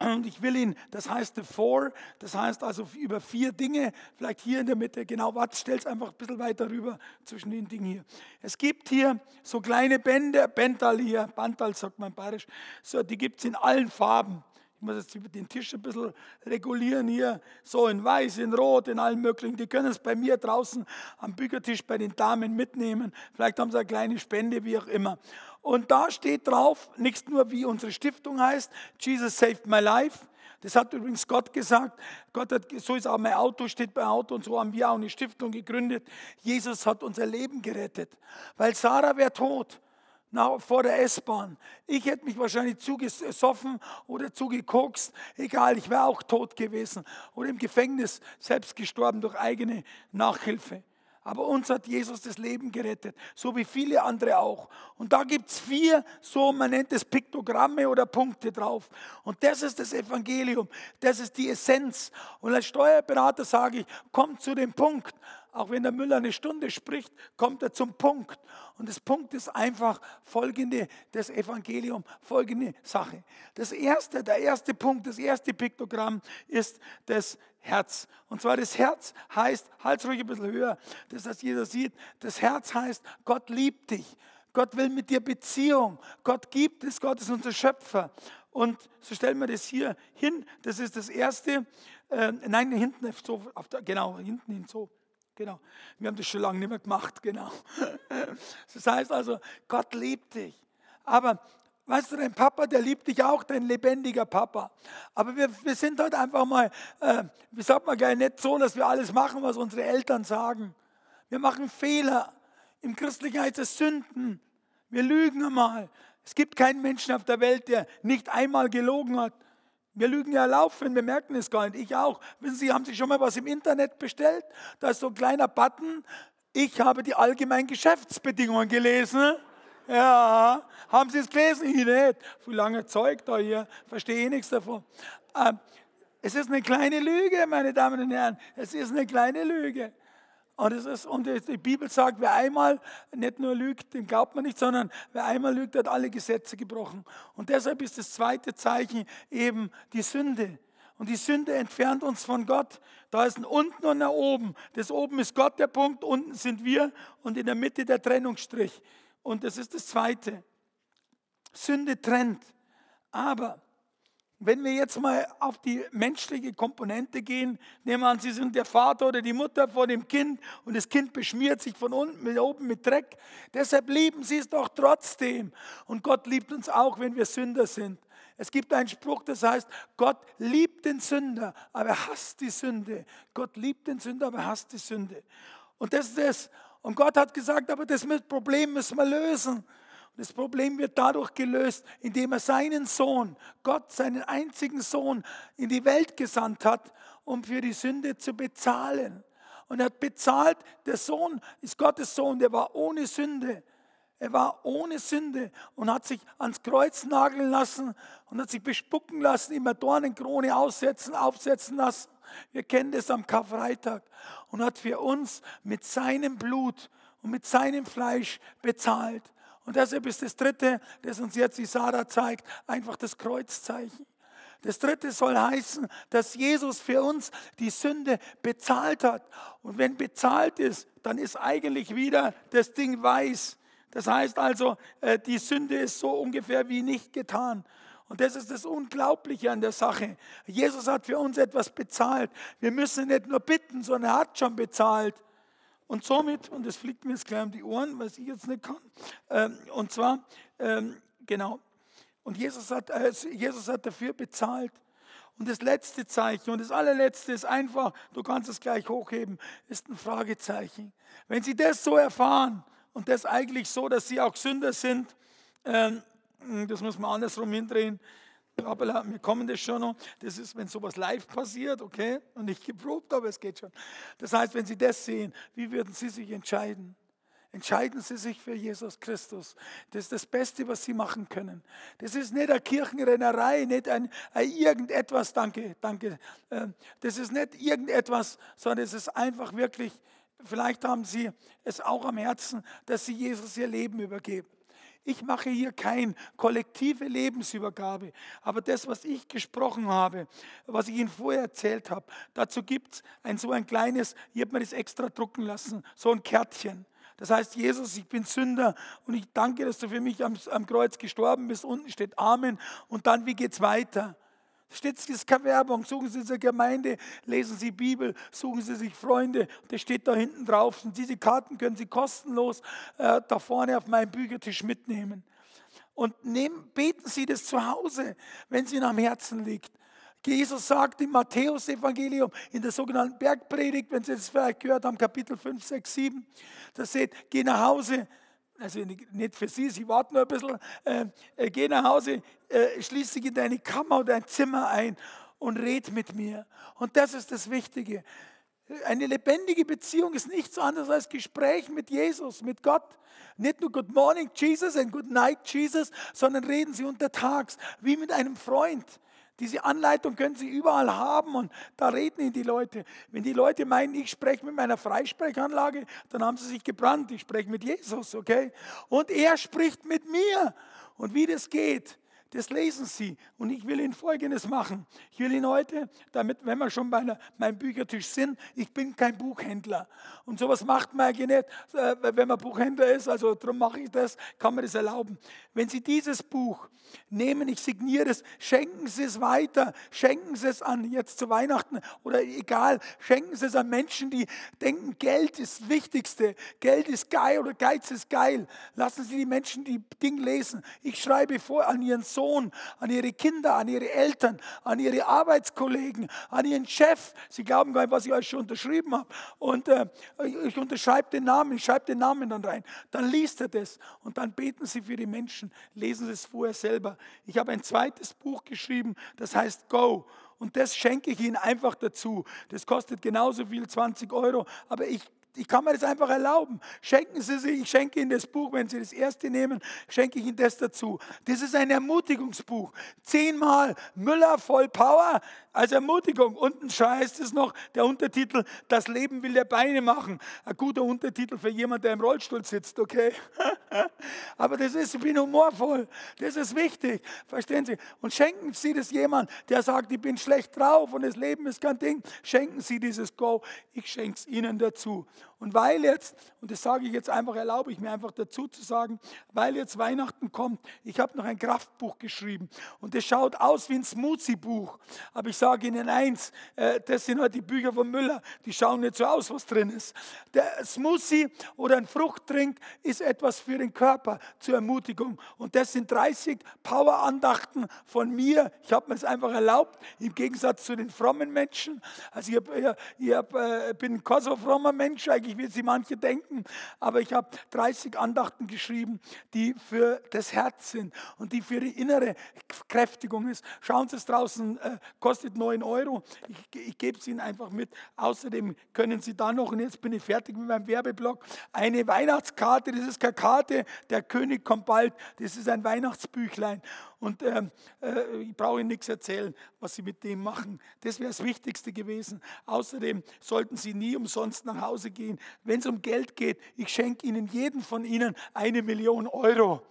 und ich will ihn, das heißt the four, das heißt also über vier Dinge, vielleicht hier in der Mitte, genau, warte, stell es einfach ein bisschen weiter rüber zwischen den Dingen hier. Es gibt hier so kleine Bänder, Bental hier, Bantal sagt man bayerisch, so, die gibt es in allen Farben. Muss jetzt den Tisch ein bisschen regulieren hier, so in weiß, in rot, in allen möglichen. Die können es bei mir draußen am Büchertisch bei den Damen mitnehmen. Vielleicht haben sie eine kleine Spende, wie auch immer. Und da steht drauf, nicht nur wie unsere Stiftung heißt, Jesus saved my life. Das hat übrigens Gott gesagt. Gott hat, so ist auch mein Auto, steht bei Auto und so haben wir auch eine Stiftung gegründet. Jesus hat unser Leben gerettet. Weil Sarah wäre tot. Nach, vor der S-Bahn. Ich hätte mich wahrscheinlich zugesoffen oder zugekokst. Egal, ich wäre auch tot gewesen. Oder im Gefängnis selbst gestorben durch eigene Nachhilfe. Aber uns hat Jesus das Leben gerettet, so wie viele andere auch. Und da gibt es vier, so man nennt es Piktogramme oder Punkte drauf. Und das ist das Evangelium, das ist die Essenz. Und als Steuerberater sage ich, kommt zu dem Punkt. Auch wenn der Müller eine Stunde spricht, kommt er zum Punkt. Und das Punkt ist einfach folgende, das Evangelium, folgende Sache. Das erste, der erste Punkt, das erste Piktogramm ist das Herz. Und zwar das Herz heißt, halt's ruhig ein bisschen höher, dass das jeder sieht, das Herz heißt, Gott liebt dich. Gott will mit dir Beziehung. Gott gibt es, Gott ist unser Schöpfer. Und so stellen wir das hier hin. Das ist das erste. Äh, nein, hinten, so, der, genau, hinten hin so. Genau. Wir haben das schon lange nicht mehr gemacht, genau. Das heißt also, Gott liebt dich. Aber weißt du, dein Papa, der liebt dich auch, dein lebendiger Papa. Aber wir, wir sind halt einfach mal, äh, wie sagt man gleich, nicht so, dass wir alles machen, was unsere Eltern sagen. Wir machen Fehler. Im Christlichen heißt es Sünden. Wir lügen einmal. Es gibt keinen Menschen auf der Welt, der nicht einmal gelogen hat. Wir lügen ja laufend, wir merken es gar nicht. Ich auch. Wissen Sie, haben Sie schon mal was im Internet bestellt? Da ist so ein kleiner Button. Ich habe die allgemeinen Geschäftsbedingungen gelesen. Ja, haben Sie es gelesen? Ich nicht. Wie lange Zeug da hier? Verstehe ich nichts davon. Ähm, es ist eine kleine Lüge, meine Damen und Herren. Es ist eine kleine Lüge. Und, es ist, und die Bibel sagt, wer einmal nicht nur lügt, dem glaubt man nicht, sondern wer einmal lügt, hat alle Gesetze gebrochen. Und deshalb ist das zweite Zeichen eben die Sünde. Und die Sünde entfernt uns von Gott. Da ist ein unten und nach oben. Das oben ist Gott der Punkt, unten sind wir und in der Mitte der Trennungsstrich. Und das ist das zweite. Sünde trennt. Aber wenn wir jetzt mal auf die menschliche Komponente gehen, nehmen wir an, Sie sind der Vater oder die Mutter vor dem Kind und das Kind beschmiert sich von unten mit oben mit Dreck. Deshalb lieben Sie es doch trotzdem. Und Gott liebt uns auch, wenn wir Sünder sind. Es gibt einen Spruch, das heißt, Gott liebt den Sünder, aber er hasst die Sünde. Gott liebt den Sünder, aber er hasst die Sünde. Und das ist es. Und Gott hat gesagt, aber das Problem müssen wir lösen. Das Problem wird dadurch gelöst, indem er seinen Sohn, Gott, seinen einzigen Sohn, in die Welt gesandt hat, um für die Sünde zu bezahlen. Und er hat bezahlt, der Sohn ist Gottes Sohn, der war ohne Sünde. Er war ohne Sünde und hat sich ans Kreuz nageln lassen und hat sich bespucken lassen, immer Dornenkrone aussetzen, aufsetzen lassen. Wir kennen das am Karfreitag und hat für uns mit seinem Blut und mit seinem Fleisch bezahlt. Und deshalb ist das dritte, das uns jetzt die Sarah zeigt, einfach das Kreuzzeichen. Das dritte soll heißen, dass Jesus für uns die Sünde bezahlt hat. Und wenn bezahlt ist, dann ist eigentlich wieder das Ding weiß. Das heißt also, äh, die Sünde ist so ungefähr wie nicht getan. Und das ist das Unglaubliche an der Sache. Jesus hat für uns etwas bezahlt. Wir müssen nicht nur bitten, sondern er hat schon bezahlt. Und somit, und das fliegt mir jetzt gleich um die Ohren, was ich jetzt nicht kann, ähm, und zwar, ähm, genau, und Jesus hat, äh, Jesus hat dafür bezahlt. Und das letzte Zeichen und das allerletzte ist einfach, du kannst es gleich hochheben, ist ein Fragezeichen. Wenn Sie das so erfahren und das eigentlich so, dass Sie auch Sünder sind, ähm, das muss man andersrum hindrehen, aber wir kommen das schon noch. Das ist, wenn sowas live passiert, okay, und nicht geprobt, aber es geht schon. Das heißt, wenn Sie das sehen, wie würden Sie sich entscheiden? Entscheiden Sie sich für Jesus Christus. Das ist das Beste, was Sie machen können. Das ist nicht eine Kirchenrennerei, nicht ein, ein irgendetwas, danke, danke. Ähm, das ist nicht irgendetwas, sondern es ist einfach wirklich, vielleicht haben Sie es auch am Herzen, dass Sie Jesus Ihr Leben übergeben. Ich mache hier keine kollektive Lebensübergabe, aber das, was ich gesprochen habe, was ich Ihnen vorher erzählt habe, dazu gibt es ein so ein kleines, ich habe mir das extra drucken lassen, so ein Kärtchen. Das heißt, Jesus, ich bin Sünder und ich danke, dass du für mich am, am Kreuz gestorben bist. Unten steht Amen. Und dann, wie geht es weiter? Es ist keine Werbung. Suchen Sie zur Gemeinde, lesen Sie Bibel, suchen Sie sich Freunde. Das steht da hinten drauf. Und diese Karten können Sie kostenlos äh, da vorne auf meinem Büchertisch mitnehmen. Und nehmen, beten Sie das zu Hause, wenn es Ihnen am Herzen liegt. Jesus sagt im Matthäus-Evangelium, in der sogenannten Bergpredigt, wenn Sie das vielleicht gehört haben, Kapitel 5, 6, 7, da steht, geh nach Hause, also nicht für sie, sie warten nur ein bisschen, äh, äh, geh nach Hause, äh, schließ dich in deine Kammer oder dein Zimmer ein und red mit mir. Und das ist das Wichtige. Eine lebendige Beziehung ist nichts anderes als Gespräch mit Jesus, mit Gott. Nicht nur Good Morning Jesus und Good Night Jesus, sondern reden Sie untertags wie mit einem Freund. Diese Anleitung können Sie überall haben und da reden Ihnen die Leute. Wenn die Leute meinen, ich spreche mit meiner Freisprechanlage, dann haben sie sich gebrannt. Ich spreche mit Jesus, okay? Und er spricht mit mir. Und wie das geht, das lesen Sie. Und ich will Ihnen Folgendes machen. Ich will Ihnen heute, damit, wenn wir schon bei meinem Büchertisch sind, ich bin kein Buchhändler. Und sowas macht man eigentlich nicht, äh, wenn man Buchhändler ist. Also darum mache ich das, kann man das erlauben. Wenn Sie dieses Buch nehmen, ich signiere es, schenken Sie es weiter, schenken Sie es an, jetzt zu Weihnachten oder egal, schenken Sie es an Menschen, die denken, Geld ist das Wichtigste, Geld ist geil oder Geiz ist geil. Lassen Sie die Menschen die Dinge lesen. Ich schreibe vor an Ihren Sohn, Sohn, an ihre Kinder, an ihre Eltern, an ihre Arbeitskollegen, an ihren Chef. Sie glauben gar nicht, was ich euch schon unterschrieben habe. Und äh, ich unterschreibe den Namen, ich schreibe den Namen dann rein. Dann liest er das und dann beten Sie für die Menschen. Lesen Sie es vorher selber. Ich habe ein zweites Buch geschrieben, das heißt Go. Und das schenke ich Ihnen einfach dazu. Das kostet genauso viel, 20 Euro, aber ich ich kann mir das einfach erlauben. Schenken Sie sich, ich schenke Ihnen das Buch, wenn Sie das erste nehmen, schenke ich Ihnen das dazu. Das ist ein Ermutigungsbuch. Zehnmal Müller voll Power als Ermutigung. Unten heißt es noch, der Untertitel, das Leben will der Beine machen. Ein guter Untertitel für jemanden, der im Rollstuhl sitzt, okay? Aber das ist, ich bin humorvoll. Das ist wichtig. Verstehen Sie? Und schenken Sie das jemand, der sagt, ich bin schlecht drauf und das Leben ist kein Ding. Schenken Sie dieses Go. Ich schenke es Ihnen dazu. Und weil jetzt, und das sage ich jetzt einfach, erlaube ich mir einfach dazu zu sagen, weil jetzt Weihnachten kommt, ich habe noch ein Kraftbuch geschrieben und das schaut aus wie ein Smoothie-Buch. Aber ich sage Ihnen eins, äh, das sind halt die Bücher von Müller, die schauen nicht so aus, was drin ist. Der Smoothie oder ein Fruchttrink ist etwas für den Körper zur Ermutigung. Und das sind 30 Power-Andachten von mir. Ich habe mir es einfach erlaubt, im Gegensatz zu den frommen Menschen. Also ich, hab, ich hab, äh, bin ein Kosovo-frommer Mensch, eigentlich wie sie manche denken, aber ich habe 30 Andachten geschrieben, die für das Herz sind und die für die innere Kräftigung ist. Schauen Sie es draußen, äh, kostet 9 Euro. Ich, ich gebe es Ihnen einfach mit. Außerdem können Sie dann noch, und jetzt bin ich fertig mit meinem Werbeblock, eine Weihnachtskarte, das ist keine Karte, der König kommt bald, das ist ein Weihnachtsbüchlein. Und äh, äh, ich brauche Ihnen nichts erzählen, was Sie mit dem machen. Das wäre das Wichtigste gewesen. Außerdem sollten Sie nie umsonst nach Hause gehen. Wenn es um Geld geht, ich schenke Ihnen, jeden von Ihnen, eine Million Euro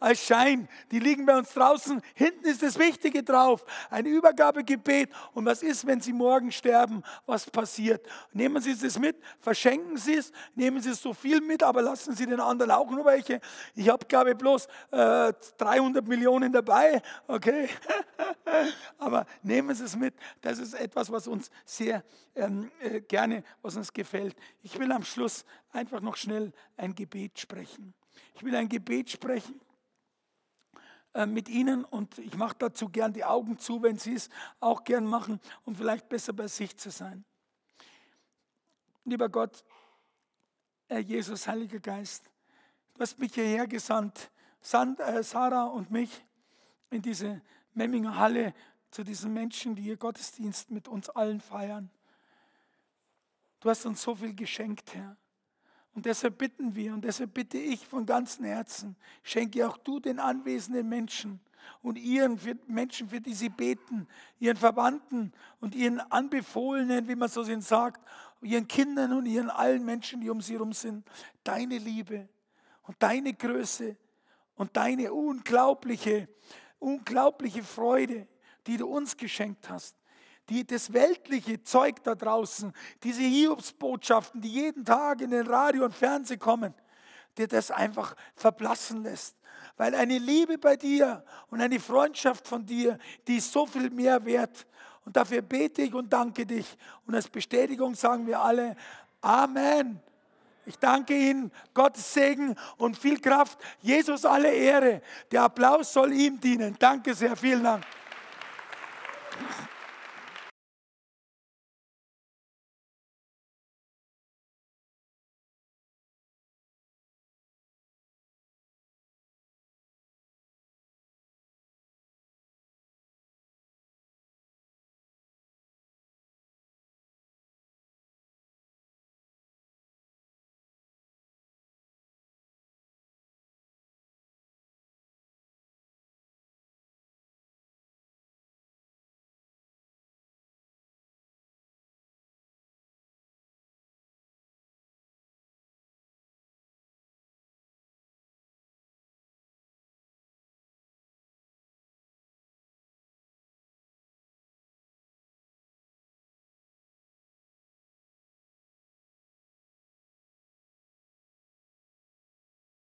als Schein. Die liegen bei uns draußen. Hinten ist das Wichtige drauf. Ein Übergabegebet. Und was ist, wenn Sie morgen sterben? Was passiert? Nehmen Sie es mit, verschenken Sie es, nehmen Sie so viel mit, aber lassen Sie den anderen auch nur welche. Ich habe, glaube ich, bloß äh, 300 Millionen dabei. Okay? aber nehmen Sie es mit. Das ist etwas, was uns sehr ähm, äh, gerne, was uns gefällt. Ich will am Schluss einfach noch schnell ein Gebet sprechen. Ich will ein Gebet sprechen mit Ihnen und ich mache dazu gern die Augen zu, wenn Sie es auch gern machen, um vielleicht besser bei sich zu sein. Lieber Gott, Herr Jesus, Heiliger Geist, du hast mich hierher gesandt, äh, Sarah und mich in diese Memminger Halle zu diesen Menschen, die ihr Gottesdienst mit uns allen feiern. Du hast uns so viel geschenkt, Herr. Und deshalb bitten wir und deshalb bitte ich von ganzem Herzen, schenke auch du den anwesenden Menschen und ihren Menschen, für die sie beten, ihren Verwandten und ihren Anbefohlenen, wie man so sagt, ihren Kindern und ihren allen Menschen, die um sie herum sind, deine Liebe und deine Größe und deine unglaubliche, unglaubliche Freude, die du uns geschenkt hast die, das weltliche Zeug da draußen, diese Hiobsbotschaften, die jeden Tag in den Radio und Fernsehen kommen, dir das einfach verblassen lässt. Weil eine Liebe bei dir und eine Freundschaft von dir, die ist so viel mehr wert. Und dafür bete ich und danke dich. Und als Bestätigung sagen wir alle Amen. Ich danke Ihnen, Gottes Segen und viel Kraft. Jesus alle Ehre. Der Applaus soll ihm dienen. Danke sehr, vielen Dank.